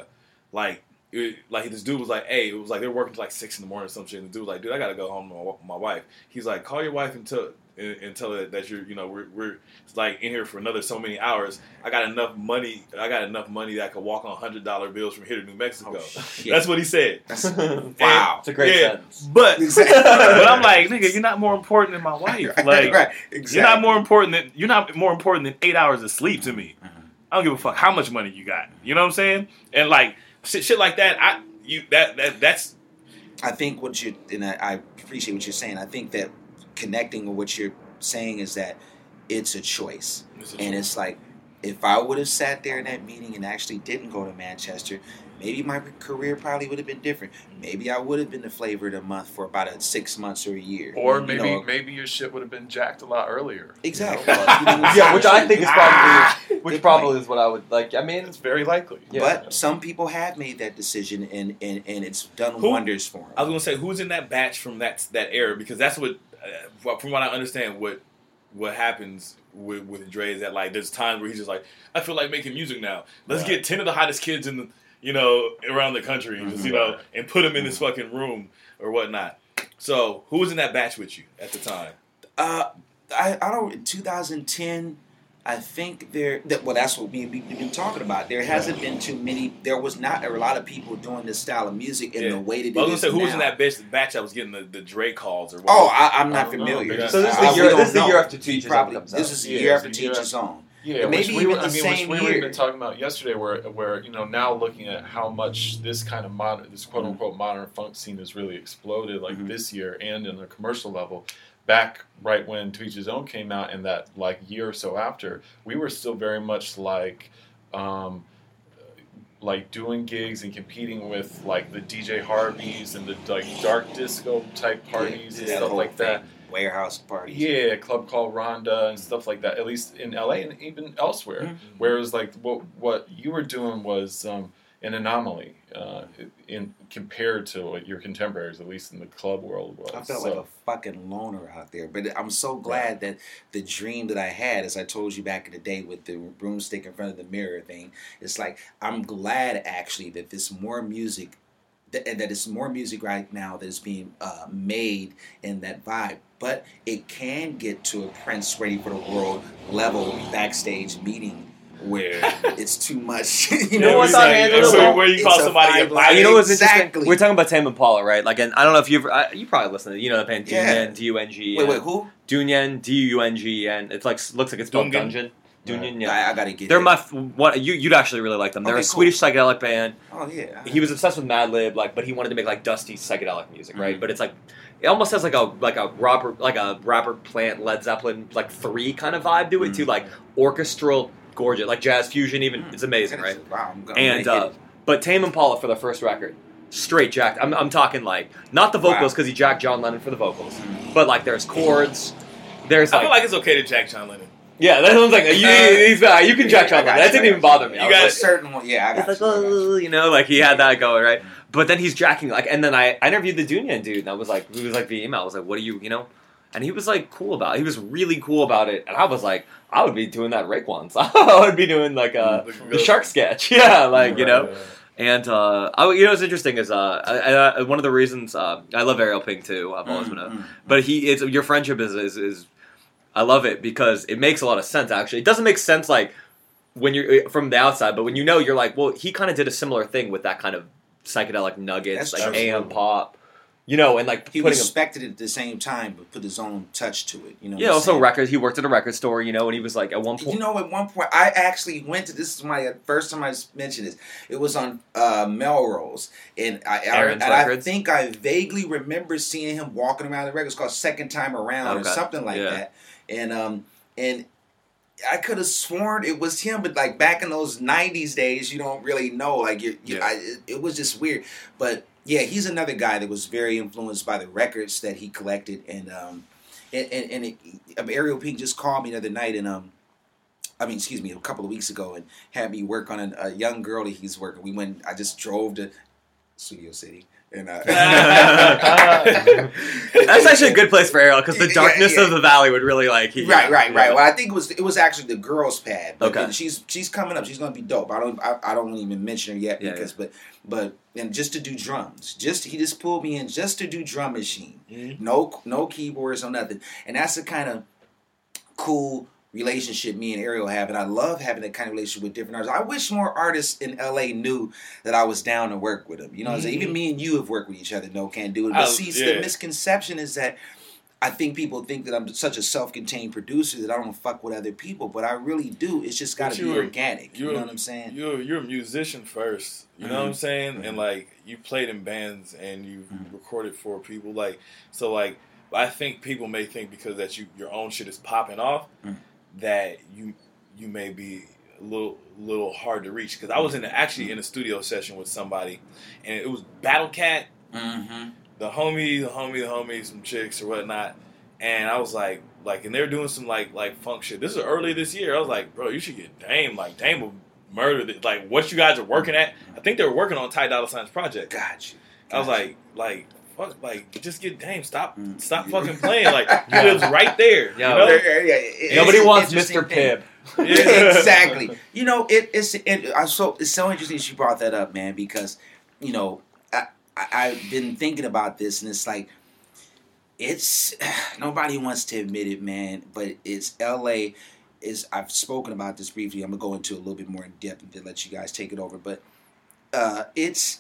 like. It, like this dude was like, hey, it was like they're working till like six in the morning or some shit. And the dude was like, dude, I gotta go home to my, my wife. He's like, call your wife and tell and, and tell her that you're, you know, we're we're like in here for another so many hours. I got enough money. I got enough money that I could walk on hundred dollar bills from here to New Mexico. Oh. (laughs) That's what he said. That's, (laughs) wow. It's a great yeah, sentence. But (laughs) Exactly. but I'm like, nigga, you're not more important than my wife. Like right. Exactly. you're not more important than you're not more important than eight hours of sleep to me. Mhm. I don't give a fuck how much money you got. You know what I'm saying? And like shit, shit like that. I you that that that's I think what you and I, I appreciate what you're saying. I think that connecting with what you're saying is that it's a choice, and it's like if I would have sat there in that meeting and actually didn't go to Manchester, maybe my career probably would have been different. Maybe I would have been the flavor of the month for about a six months or a year. Or You maybe know, maybe your shit would have been jacked a lot earlier. you Exactly. (laughs) know? Yeah, which I think is Ah, probably which good probably is what I would like. I mean, it's very likely. Yeah. But some people have made that decision, and and, and it's done Who? wonders for them. I was gonna say who's in that batch from that that era because that's what Uh, from what I understand what what happens with with Dre is that like there's times where he's just like I feel like making music now. Let's Right. get ten of the hottest kids in the you know around the country and just mm-hmm. you know and put them in this mm-hmm. fucking room or whatnot. So who was in that batch with you at the time? Uh, I, I don't. In 2010, I think there. That, well, that's what we, we've been talking about. There hasn't been too many. There was not a lot of people doing this style of music in Yeah. the way that I was it gonna is say who was in that batch batch that was getting the, the Dre calls or what? Oh, I, I'm not I don't know, familiar. So this is the year- don't this is the year after Teach His Probably comes this out. is the Yeah, year it's after the year Toeachizown. Yeah, Maybe which we even were, the I mean, same which we year. were even talking about yesterday, where where you know now looking at how much this kind of modern, this quote unquote modern funk scene has really exploded, like Mhm. this year and in the commercial level. Back right when Toeachizown came out, and that like year or so after, we were still very much like. Um, like doing gigs and competing with like the DJ Harveys and the like dark disco type parties and stuff like that. Warehouse parties. Yeah, club called Ronda and stuff like that. At least in LA and even elsewhere. Mhm. Whereas like what what you were doing was um, an anomaly uh, in compared to what your contemporaries, at least in the club world, was. I felt So- like a fucking loner out there, but I'm so glad that the dream that I had, as I told you back in the day with the broomstick in front of the mirror thing, it's like I'm glad actually that this more music, that, that it's more music right now that is being uh, made in that vibe. But it can get to a Prince Ready for the World level backstage meeting where (laughs) it's too much. (laughs) you know know what's what on I'm saying? Angela? It's Where- where you call somebody a vibe Uh, you know what's exactly. interesting? We're talking about Tame Impala, right? Like, and I don't know if you've uh, you probably listened to. You know the band Yeah. Dungen, D U N G. Wait, wait, who? Dungen, D U N G, and it's like looks like it's spelled Dungan? dungeon. Dungen, yeah. I, I gotta get. They're it. my f- what you you'd actually really like them. They're Okay, a cool. Swedish psychedelic band. Oh yeah. He was obsessed with Madlib, like, but he wanted to make like dusty psychedelic music, right? Mhm. But it's like it almost has like a like a Robert like a Robert Plant Led Zeppelin like three kind of vibe to it too, Mhm. like orchestral, gorgeous, like jazz fusion. Even Mm. it's amazing, right? Wow, I'm gonna And make uh, it. but Tame Impala for the first record, straight jacked. I'm, I'm talking like not the vocals Wow. because he jacked John Lennon for the vocals, but like there's chords. There's I like, feel like it's okay to jack John Lennon. yeah, that sounds like. You, Uh, he's, uh, you can jack yeah, John Lennon. That you, didn't even bother me. You I got like, a certain one. Yeah, I got it's like, you, I got you. oh, you know, like he had that going, right? But then he's jacking, like, and then I, I interviewed the Dungen dude, and I was like, he was like via email, I was like, what do you, you know? And he was like cool about it. He was really cool about it. And I was like, I would be doing that Rake once. (laughs) I would be doing like a the shark sketch. (laughs) Yeah, like, you know? And uh, I, you know what's interesting is uh, I, I, one of the reasons uh, I love Ariel Pink too. I've always been a, Mm, but he it's your friendship is, is is I love it because it makes a lot of sense. Actually, it doesn't make sense like when you're from the outside, but when you know, you're like, well, he kind of did a similar thing with that kind of psychedelic nuggets, That's like true. AM pop, you know, and like He putting. a- respected it at the same time, but put his own touch to it. You know. yeah, also saying? records. He worked at a record store, you know, and he was like at one point. You know, at one point, I actually went to. This is my uh, first time I mentioned this. It was on uh, Melrose, and I, I, and I think I vaguely remember seeing him walking around the records called Second Time Around or something like Yeah. that. And um, and I could have sworn it was him, but like back in those '90s days, you don't really know. Like you, you Yeah. I, it, it was just weird. But yeah, he's another guy that was very influenced by the records that he collected, and um, and and, and it, um, Ariel Pink just called me the other night, and um. I mean, excuse me, a couple of weeks ago, and had me work on a, a young girl that he's working. We went. I just drove to Studio City, And uh, (laughs) That's actually a good place for Ariel because the darkness yeah. of the valley would really like. he- Right, right, yeah. right. Well, I think it was it was actually the girls' pad. Okay. she's she's coming up. She's gonna be dope. I don't I, I don't even mention her yet Yeah, because but but and just to do drums. Just he just pulled me in just to do drum machine. Mhm. No no keyboards, no nothing. And that's the kind of cool relationship me and Ariel have, and I love having that kind of relationship with different artists. I wish more artists in LA knew that I was down to work with them. You know, I'm even me and you have worked with each other. No, can't do it. But I- see, yeah. the misconception is that I think people think that I'm such a self-contained producer that I don't fuck with other people, but I really do. It's just got to be organic. You know what I'm saying? You're you're a musician first. You know what I'm saying? And like you played in bands and you Mhm. recorded for people. Like so like I think people may think because that you your own shit is popping off Mhm. that you you may be a little little hard to reach. Because I was in a, actually in a studio session with somebody and it was Battle Cat, Mm-hmm. The homie, the homie, the homie, some chicks or whatnot. And I was like, like, and they're doing some like like funk shit. This is early this year. I was like, bro, you should get Dâm. Like Dâm will murder. The, like what you guys are working at. I think they were working on Ty Dolla Sign's project. Got you. I was Got you. like, like, fuck, like, just get Dâm. Stop, Mm. stop fucking playing. Like (laughs) he lives right there. Yeah. you know? Yeah, yeah, it- Nobody wants Mr. thing. Pibb. Yeah. (laughs) exactly. (laughs) You know, it, it's it, I so it's so interesting she brought that up, man, because you know I, I've been thinking about this, and it's like it's (sighs) nobody wants to admit it, man, but it's L.A. Is I've spoken about this briefly. I'm gonna go into a little bit more in depth and then let you guys take it over, but uh, it's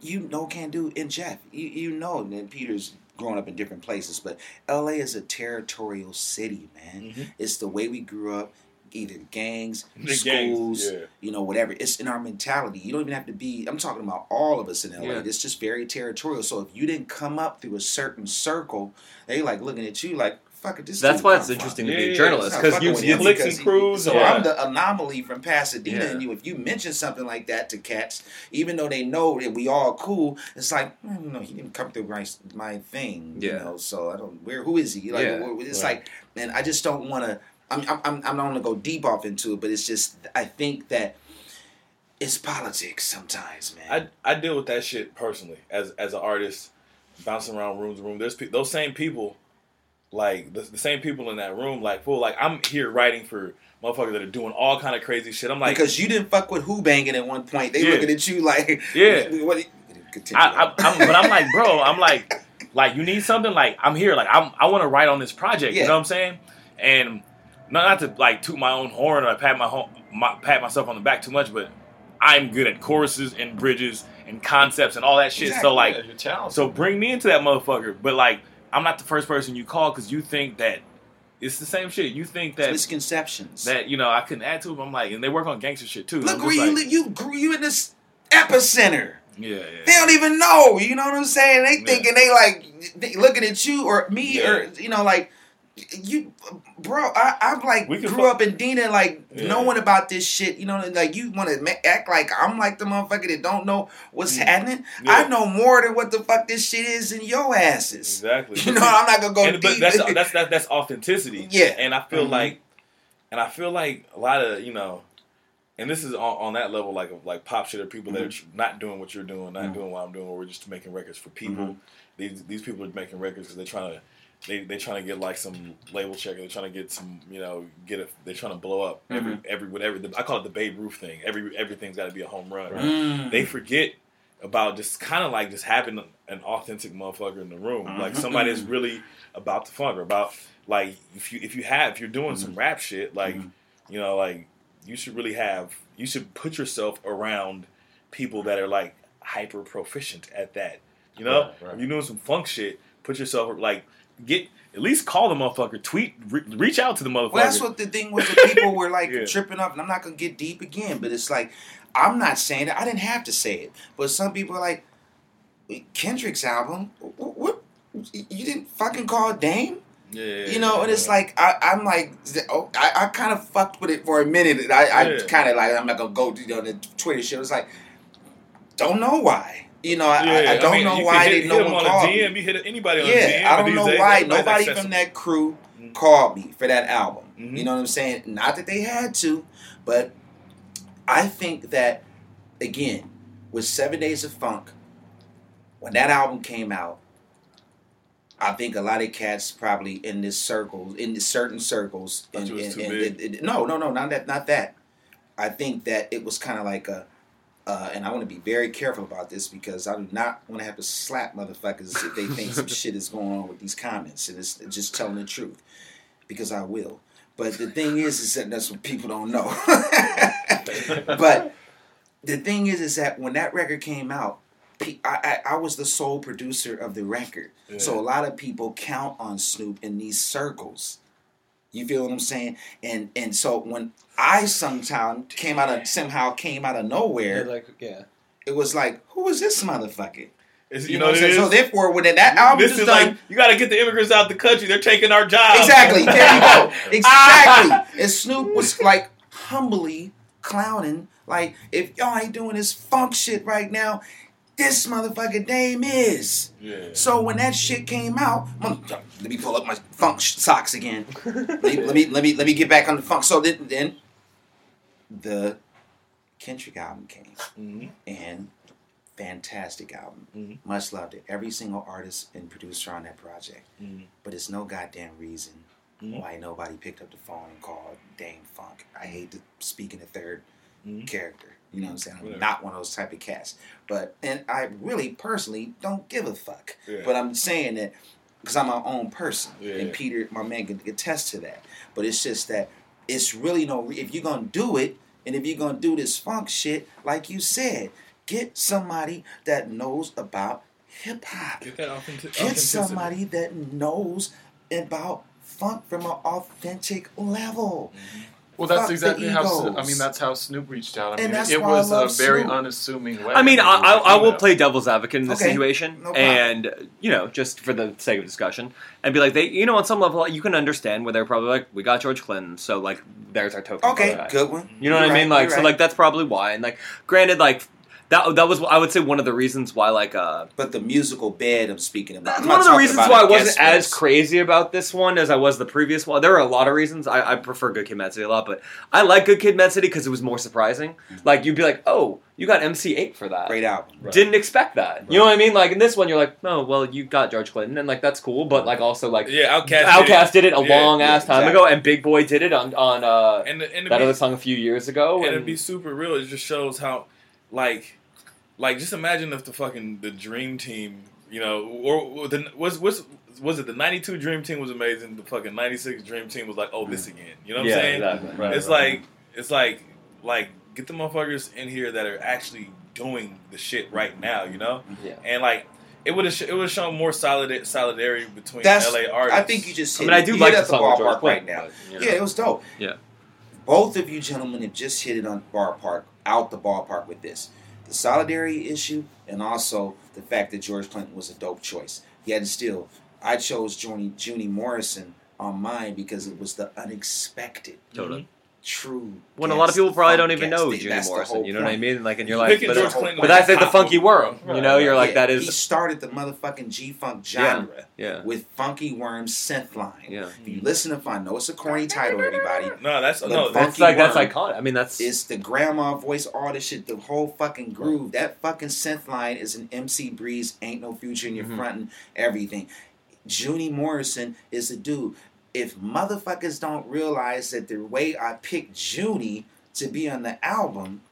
you know can do in Jeff. You you know, and then Peter's grown up in different places, but LA is a territorial city, man. Mhm. It's the way we grew up, either gangs, The gangs, schools, yeah. you know, whatever. It's in our mentality. You don't even have to be. I'm talking about all of us in LA. Yeah. It's just very territorial. So if you didn't come up through a certain circle, they like looking at you like. Fuck it, this That's why come it's from?" interesting Yeah, to be yeah, a journalist It's not because you, with you Clicks because and he- crews So or- I'm the anomaly from Pasadena, Yeah. and you, if you mention something like that to cats, even though they know that we all cool, it's like, mm, no, he didn't come through my, my thing, you Yeah. know. So I don't. Where? Who is he? Like, Yeah. it's Right. like, and I just don't want to. I'm, I'm, I'm, not going to go deep off into it, but it's just I think that it's politics sometimes, man. I I deal with that shit personally as as an artist, bouncing around room to room. There's pe- those same people, like the, the same people in that room. Like, fool, like I'm here writing for motherfuckers that are doing all kind of crazy shit. I'm like, because you didn't fuck with who banging at one point. They Yeah. looking at you like, Yeah. (laughs) What, continue. I, I, I'm, but I'm like, bro, I'm like, like you need something. Like I'm here. Like I'm, I want to write on this project. Yeah. You know what I'm saying? And not, not to like toot my own horn or pat my, home, my pat myself on the back too much, but I'm good at choruses and bridges and concepts and all that shit. Exactly. So like, Yeah, so bring me into that motherfucker. But like, I'm not the first person you call because you think that it's the same shit. You think that misconceptions. that you know I couldn't add to them. I'm like, and they work on gangster shit too. Look I'm where just you. You grew you in this epicenter. Yeah, They don't even know. You know what I'm saying? They Yeah. thinking they like they looking at you or me Yeah. or you know like you, bro. I I'm like We grew fuck- up in Dina like Yeah. knowing about this shit. You know, like you want to act like I'm like the motherfucker that don't know what's Mm. happening. Yeah. I know more than what the fuck this shit is in your asses. Exactly. (laughs) You know, I'm not gonna go and, but deep. that's that's that's that's authenticity. Yeah. and I feel Mhm. like, and I feel like a lot of you know, and this is on, on that level like of like pop shit or people that are not doing what you're doing, not Mhm. doing what I'm doing, or we're just making records for people. Mhm. These these people are making records because they're trying to. They they trying to get like some label check. They're trying to get some, you know, get a. They're trying to blow up every every whatever. I call it the Babe Ruth thing. Every everything's got to be a home run. Mm. They forget about just kind of like just having an authentic motherfucker in the room, like Mhm. somebody that's really about the funk or about like if you if you have if you're doing some rap shit, like Mhm. you know, like you should really have you should put yourself around people that are like hyper proficient at that. You know, Right, right. if you're doing some funk shit, put yourself like get at least call the motherfucker, tweet, re- reach out to the motherfucker. Well, that's what the thing was. The people were like (laughs) Yeah. tripping up, and I'm not gonna get deep again, but it's like I'm not saying it. I didn't have to say it, but some people are like Kendrick's album. What? what you didn't fucking call Dâm? yeah, yeah, You know, and it's yeah. like I, I'm like, oh, I, I kind of fucked with it for a minute. I, I Yeah. kind of like I'm not gonna go you know the Twitter shit. It's like, don't know why. You know, I, I, I don't mean, know why they hit, no hit him one on called. DM. You hit anybody on Yeah, DM. I don't know days, why nobody accessible. from that crew Mhm. called me for that album. Mhm. You know what I'm saying? Not that they had to, but I think that again with Seven Days of Funk, when that album came out, I think a lot of cats probably in this circle, in this certain circles, and, you was and- too and- big. and- and- no, no, no, not that, not that. I think that it was kind of like a, uh, and I want to be very careful about this because I do not want to have to slap motherfuckers if they think some (laughs) shit is going on with these comments, and it's just telling the truth, because I will. But the thing is, is that that's what people don't know. (laughs) but the thing is, is that when that record came out, I, I, I was the sole producer of the record. So a lot of people count on Snoop in these circles. You feel what I'm saying? And and so when I sometime came out of somehow came out of nowhere, like, yeah. it was like, who is this motherfucker? It's, You, you know, know what what I'm saying? So therefore, when that album this is is done, like you got to get the immigrants out of the country. They're taking our jobs. Exactly. (laughs) There you go. Ah. Exactly. and Snoop was like humbly clowning, like, if y'all ain't doing this funk shit right now, this motherfucker name is. Yeah. So when that shit came out, let me pull up my funk sh- socks again. let, me, let me let me let me get back on the funk. So then, then the Kendrick album came, Mhm. and fantastic album. Mhm. Much loved it. Every single artist and producer on that project. Mhm. But it's no goddamn reason Mhm. why nobody picked up the phone and called Dame Funk. I hate to speak in the 3rd Mhm. character. You know what I'm saying? I'm Whatever. not one of those type of cats. But and I really personally don't give a fuck. Yeah. But I'm saying that because I'm my own person, Yeah. and Peter, my man, can attest to that. But it's just that it's really no. If you're gonna do it, and if you're gonna do this funk shit, like you said, get somebody that knows about hip hop. Get that authentic- Get somebody that knows about funk from an authentic level. Mm-hmm. Well, that's Fuck exactly how. Sno- I mean, that's how Snoop reached out. I And mean, that's it why I was a love very Snoop. unassuming way. I mean, I, It was I, I a will play devil's advocate in this Okay, situation, no problem. and you know, just for the sake of discussion, and be like, they, you know, on some level, you can understand where they're probably like, we got George Clinton, so like, there's our token. Okay, that. good one. You know what You're I mean? right, Like, you're so right. like that's probably why. And like, granted, like that that was I would say one of the reasons why like uh But the musical bed I'm speaking about. I'm one of the reasons why I wasn't guest as mix. crazy about this one as I was the previous one. There were a lot of reasons. I, I prefer Good Kid, Mad City a lot, but I like Good Kid, Mad City because it was more surprising. Like you'd be like, oh, you got MC Eiht for that. Great album. Right. Didn't expect that. You know what I mean? Like in this one, you're like, oh, well, you got George Clinton, and like that's cool, but like also like Yeah, Outcast. Outkast did it a Yeah, long yeah, ass time exactly. ago, and Big Boi did it on on uh, And the, and that be, other song a few years ago. and it'd be super real, it just shows how, like, like just imagine if the fucking the dream team, you know, or, or the was was was it the '92 dream team was amazing. The fucking '96 dream team was like, oh, this mm. again. You know what yeah, I'm saying? exactly. Right, it's right. like it's like like get the motherfuckers in here that are actually doing the shit right now. You know, Yeah. and like. It would have it would have shown more solid solidarity between That's. LA artists. I think you just. I Hit mean, I it. do You like hit the at song with George ballpark Clinton, right now. but, you know. Yeah, it was dope. Yeah. Both of you gentlemen have just hit it on ballpark, out the ballpark with this. The solidarity issue, and also the fact that George Clinton was a dope choice. Yet still, I chose Junie, Junie Morrison on mine because it was the unexpected, Totally. Mm-hmm. True. When a lot of people probably don't even know That's Junie Morrison. You know what I mean? Like, and you're You like, but, George Clinton but that's like the funky world. world. You know, you're like Yeah, that He is. started the motherfucking G Funk genre Yeah. with Funky worm synth line. Yeah. If you listen to find, know it's a corny title, everybody. No, that's But no. That's, That's like that's worm. iconic. I mean, that's It's the grandma voice, all this shit, the whole fucking groove. That fucking synth line is an MC Breed, ain't no future in your Mhm. front and everything. Junie Morrison is a dude. If motherfuckers don't realize that the way I picked Junie to be on the album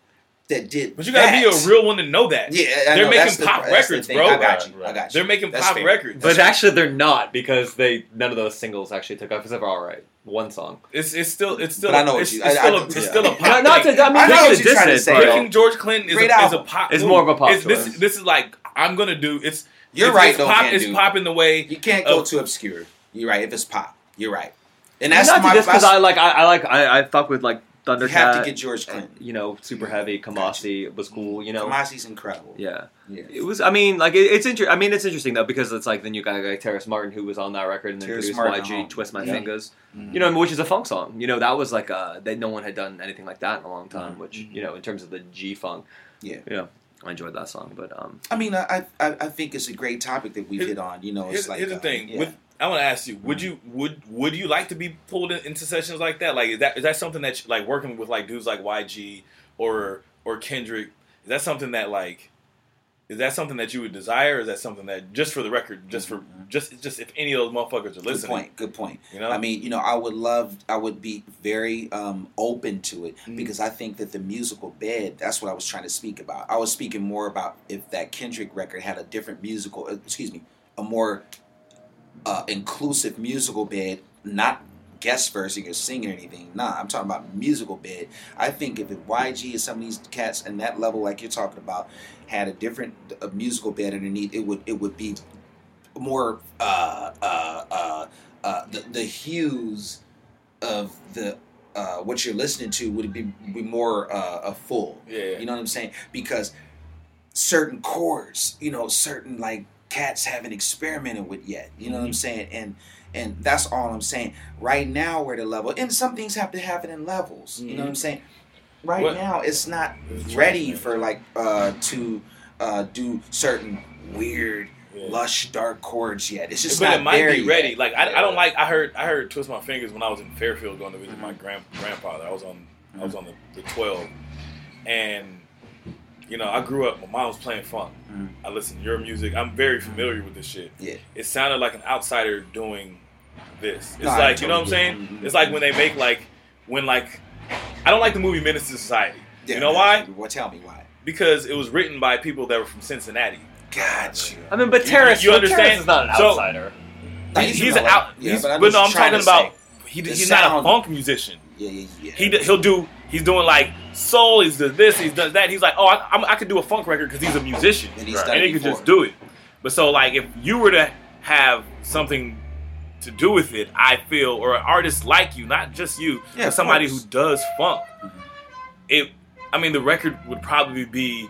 that did but you gotta be a real one to know that. Yeah, I They're know, making that's pop the records, thing. bro. I got you. Right, I got you. They're making That's pop fair. records. But actually, they're not because they none of those singles actually took off. Except for all right, one song. It's it's still it's still But I know what it's, you- it's I- still I- a, it's yeah. still a pop. Not, not thing. to, I mean, I know what you're trying to say, but- though. Picking George Clinton is, a, is a pop. It's move. more of a pop It's, this this is like I'm gonna do. It's You're it's, right, It's, though, pop, Can it's Do. popping the way. You can't go too obscure. You're right. If it's pop, you're right. And And that's not my to diss because I like I, I like I, I fuck with like Thundercat. You have to get George Clinton. You know, super heavy. Kamasi was cool. You know. Kamasi's incredible. Yeah. Yeah. It was. I mean, like it, it's interesting. I mean, it's interesting though because it's like then you got like Terrace Martin who was on that record and then Terrace produced Martin, YG uh-huh. "Twist My Yeah. Fingers." Mhm. You know, which is a funk song. You know, that was like uh that no one had done anything like that in a long time. Mhm. Which you know, in terms of the G funk. Yeah. You know, I enjoyed that song, but um, I mean, I, I I think it's a great topic that we've hit on. You know, it's Here's, like here's the uh, thing. yeah. With, I want to ask you: Would you would would you like to be pulled in, into sessions like that? Like, is that is that something that you, like working with like dudes like YG or or Kendrick? Is that something that like Is that something that you would desire, or is that something that just for the record, just for just just if any of those motherfuckers are listening? Good point. Good point. you know? I mean, you know, I would love, I would be very um, open to it Mhm. because I think that the musical bed, that's what I was trying to speak about. I was speaking more about if that Kendrick record had a different musical, excuse me, a more uh, inclusive musical bed, not guest versing or singing or anything. Nah, I'm talking about musical bed. I think if it YG and some of these cats and that level, like you're talking about, had a different uh, musical bed underneath, it would it would be more uh, uh, uh, uh, the the hues of the uh, what you're listening to would be be more uh, a full. yeah, You know what I'm saying? Because certain chords, you know, certain like cats haven't experimented with yet. You know what I'm saying? And and that's all I'm saying. Right now we're at a level, and some things have to happen in levels. You know what I'm saying? Right What- now it's not It's ready for like uh to uh do certain weird Yeah. lush dark chords yet. It's just but not it might there be ready. yet. Like I, I don't like. I heard I heard twist my fingers when I was in Fairfield going to visit my Mm-hmm. grand grandfather. I was on I was on the, the twelve, and you know I grew up. My mom was playing funk. Mhm. I listened to your music. I'm very familiar with this shit. Yeah. It sounded like an outsider doing this. It's No, I like you know what I'm saying. get it. Mhm. It's like when they make like when like I don't like the movie Menace to Society. Yeah, you know why? Well, tell me why. Because it was written by people that were from Cincinnati. Got you. I mean, but You- Terrace, you but understand? Terrace is not an So- outsider. No, he's, from an LA. out. Yeah, he's, but but no, I'm talking about. He, the he's not a funk musician. Yeah, yeah, yeah. He he'll do. He's doing like soul. He's does this. He does that. He's like, oh, I, I'm, I could do a funk record because he's a musician, And he's and he could just do it. But so like, if you were to have something to do with it, I feel, or an artist like you, not just you, Yeah, but somebody course. who does funk, it. I mean, the record would probably be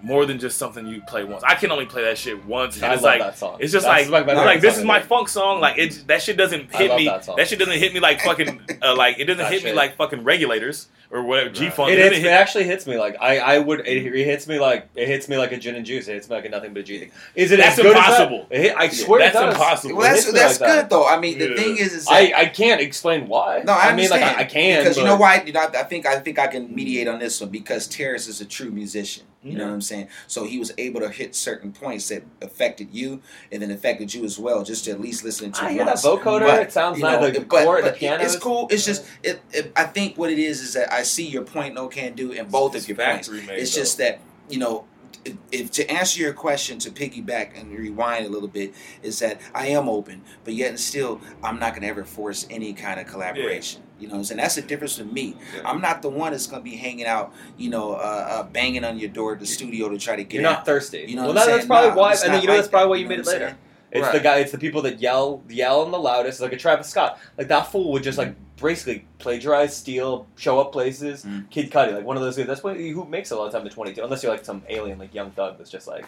more than just something you play once. I can only play that shit once, and I it's like that song. it's just That's like favorite like this is my funk song. Like it, that shit doesn't hit me. that. That shit doesn't hit me like fucking uh, like it doesn't hit me like fucking regulators or whatever G funk. It, It, hits, doesn't it actually hits me like I, I would it, it hits me like it hits me like a gin and juice. It hits me like a nothing but a G thing. Is it That's as good impossible. As that? It hit, I swear That's it does. impossible. Well, that's hits that's like good that. though. I mean, the Yeah. thing is, is I, that, I can't explain why. no, I, mean like. I, I can because you know why? You know, I think I think I can mediate on this one because Terrace is a true musician. You know Mhm. what I'm saying? So he was able to hit certain points that affected you, and then affected you as well. Just to at least listen to. I hear that vocoder. But, it sounds you know, The but- chord, but the piano. It's cool. It's just it, it, I think what it is is that I see your point. Nocando, and both It's of your points. made, It's though. just that you know, if, if to answer your question to piggyback and rewind a little bit is that I am open, but yet and still I'm not gonna ever force any kind of collaboration. You know what I'm saying? That's the difference with me. Yeah. I'm not the one that's gonna be hanging out, you know, uh, uh, banging on your door at the studio to try to get You're not out. thirsty. You know well, what I'm that, that's probably Nah, why. it's And then you know like that's probably why you know made it later. saying? It's Right. the guy. It's the people that yell, yell in the loudest, like a Travis Scott. Like that fool would just like basically plagiarize, steal, show up places. Mm. Kid Cudi, like one of those guys. That's what who makes a lot of time to twenty two. Unless you're like some alien, like Young Thug, that's just like,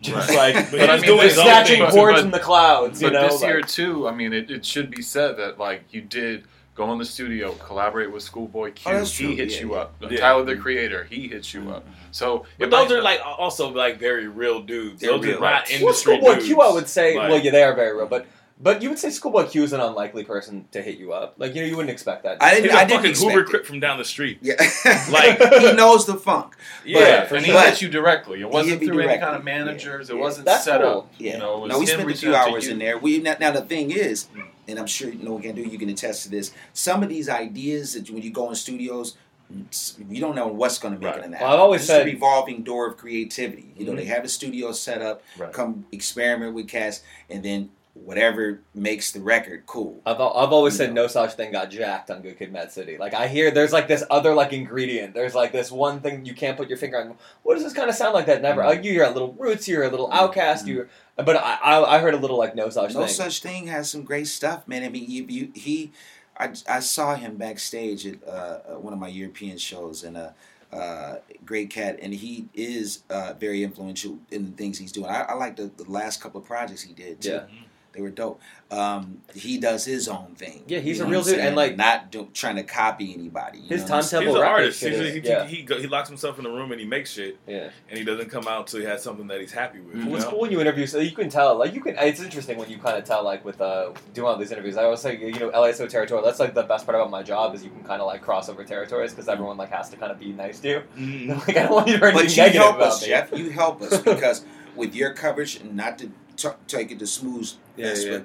just Right. like But But I he's mean, doing this- his own snatching thing. but- chords from the clouds. You But know, this like- year too, I mean, it, it should be said that like you did go in the studio, collaborate with Schoolboy Q. Oh, he hits Yeah, you yeah. up. Yeah. Tyler the Creator, he hits you up. Mm-hmm. So But those might- are like also like very real dudes. They're those real. are not Well, industry Schoolboy dudes. Q, I would say. Like- well, yeah, they are very real, but but you would say Schoolboy Q is an unlikely person to hit you up. Like you know, you wouldn't expect that. I He's didn't. a I didn't fucking expect Hoover it. Crip from down the street. Yeah, (laughs) Like- (laughs) he knows the funk. Yeah, for and he sure. hit you directly. It wasn't me through any kind of managers. It wasn't That's set cool. up. Yeah. You know, it was no, we spent a few hours in there. We now, now the thing is, mm. And I'm sure no one can do. You can attest to this. Some of these ideas that when you go in studios, you don't know what's going to make Right. it an Well, I've always it's said- a revolving door of creativity. You know, Mhm. they have a studio set up, Right. come experiment with cats, and then whatever makes the record cool. I've, I've always You said know. Nosaj Thing got jacked on Good Kid, Mad City. Like I hear there's like this other like ingredient. There's like this one thing you can't put your finger on. What does this kind of sound like? That never. Mhm. Like you hear a little roots, you hear a little Mhm. Outkast, you. But I, I I heard a little like no such no thing. such thing has some great stuff, man. I mean, you, you, he, I, I saw him backstage at uh, uh, one of my European shows, and uh, uh, great cat, and he is uh, very influential in the things he's doing. I, I like the, the last couple of projects he did too. Yeah. They were dope. Um, he does his own thing. Yeah, he's You a real what I'm dude, and, like- not do, trying to copy anybody. you His know what timetable- He's an artist. shit He, is- he, he, he locks himself in a room and he makes shit, Yeah. and he doesn't come out until he has something that he's happy with. you Well, it's know? cool when you interview, so you can tell. Like you can, it's interesting when you kind of tell, like with uh, doing all these interviews. I always say, you know, LA is so territorial. That's like the best part about my job is you can kind of like cross over territories because everyone like has to kind of be nice to you. (laughs) Mhm. like I don't want you to hear But you help about us, me. Jeff. You help us (laughs) because with your coverage, and not to t- take it to smooth, Yeah, yes, yeah.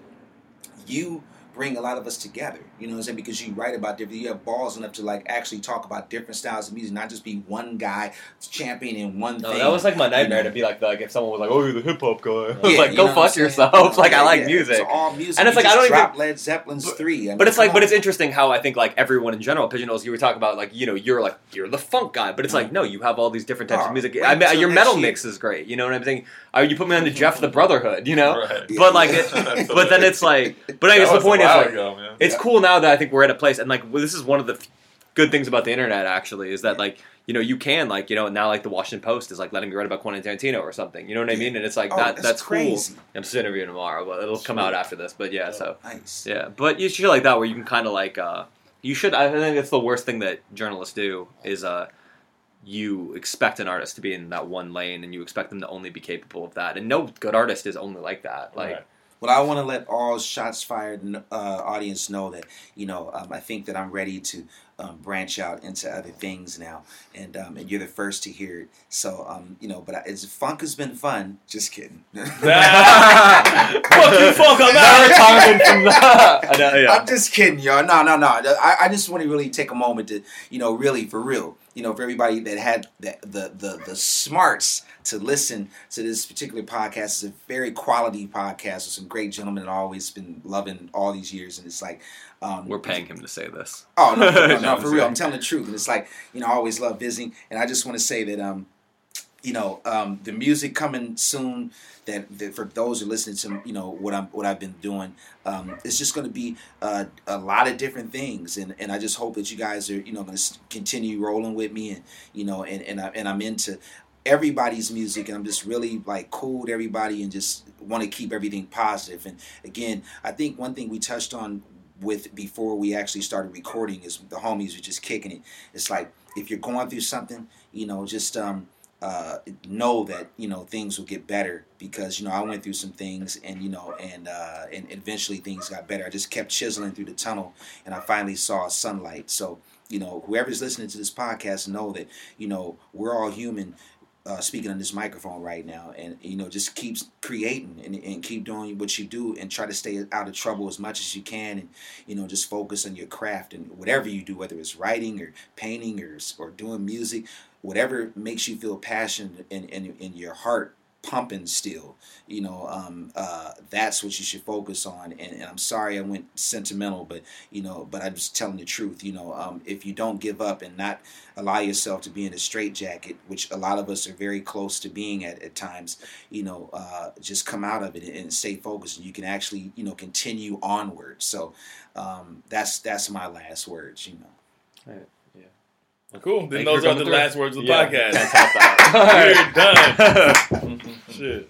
you bring a lot of us together. You know what I'm saying? Because you write about different, you have balls enough to like actually talk about different styles of music, not just be one guy championing one No, thing. that was like my nightmare you know. to be like, like if someone was like, "Oh, you're the hip hop guy," I was (laughs) Yeah, like, "Go know what I'm fuck yourself." (laughs) like I like yeah. music. It's all music. And it's You like, I don't even- dropped Led Zeppelin's three. I mean, But it's like, come but it's interesting how I think like everyone in general pigeonholes. You were talking about like you know you're like you're the funk guy, but it's like no, you have all these different types Oh, of music. wait I mean, till your metal year. mix is great. You know what I'm saying? Uh, you put me on the Jeff the (laughs) Brotherhood, you know. Right. But like, it, but then it's like, but I guess the was a point is like, ago, man. it's cool now that I think we're at a place, and like well, this is one of the f- good things about the internet actually is that like you know you can like you know now like the Washington Post is like letting me write about Quentin Tarantino or something. You know what I mean? And it's like Oh, that that's that's crazy. cool. I'm still interviewing tomorrow, but it'll come out after this. But yeah, so. nice. Yeah, but you should like that where you can kind of like uh, you should. I think it's the worst thing that journalists do is uh, you expect an artist to be in that one lane and you expect them to only be capable of that. And no good artist is only like that. Like Right. Well, I want to let all shots fired uh, audience know that you know um, I think that I'm ready to um, branch out into other things now, and um, and you're the first to hear it. So um, you know, but I, it's funk has been fun. Just kidding. (laughs) Fuck you, fuck, I'm No out. from that. (laughs) I know, yeah. I'm just kidding, y'all. No, no, no. I, I just want to really take a moment to, you know, really for real, you know, for everybody that had the the the, the smarts to listen to this particular podcast. It's a very quality podcast with some great gentlemen that I've always been loving all these years, and it's like. Um, We're paying him to say this. Oh no, no, no, (laughs) No, for real. I'm telling the truth, and it's like you know, I always love visiting, and I just want to say that um, you know, um, the music coming soon. That, that for those who listen to you know what I'm what I've been doing, um, it's just going to be uh, a lot of different things, and, and I just hope that you guys are you know going to continue rolling with me, and you know, and and, I, and I'm into everybody's music and I'm just really like cool with everybody and just want to keep everything positive. And again, I think one thing we touched on with before we actually started recording is the homies were just kicking it. It's like if you're going through something, you know, just um uh, know that you know things will get better because you know I went through some things and you know and uh, and eventually things got better. I just kept chiseling through the tunnel and I finally saw sunlight. So you know whoever's listening to this podcast know that you know we're all human uh, speaking on this microphone right now, and you know, just keeps creating and, and keep doing what you do, and try to stay out of trouble as much as you can, and you know, just focus on your craft and whatever you do, whether it's writing or painting or or doing music, whatever makes you feel passion in in, in your heart pumping still you know um, uh, that's what you should focus on. And, and i'm sorry i went sentimental but you know but i'm just telling the truth you know um, if you don't give up and not allow yourself to be in a straitjacket which a lot of us are very close to being at at times you know uh, just come out of it and stay focused and you can actually you know continue onward. So um, that's that's my last words you know Cool. Then Thank those are the through. last words of the Yeah, podcast. can't top that. We're done. (laughs) Shit.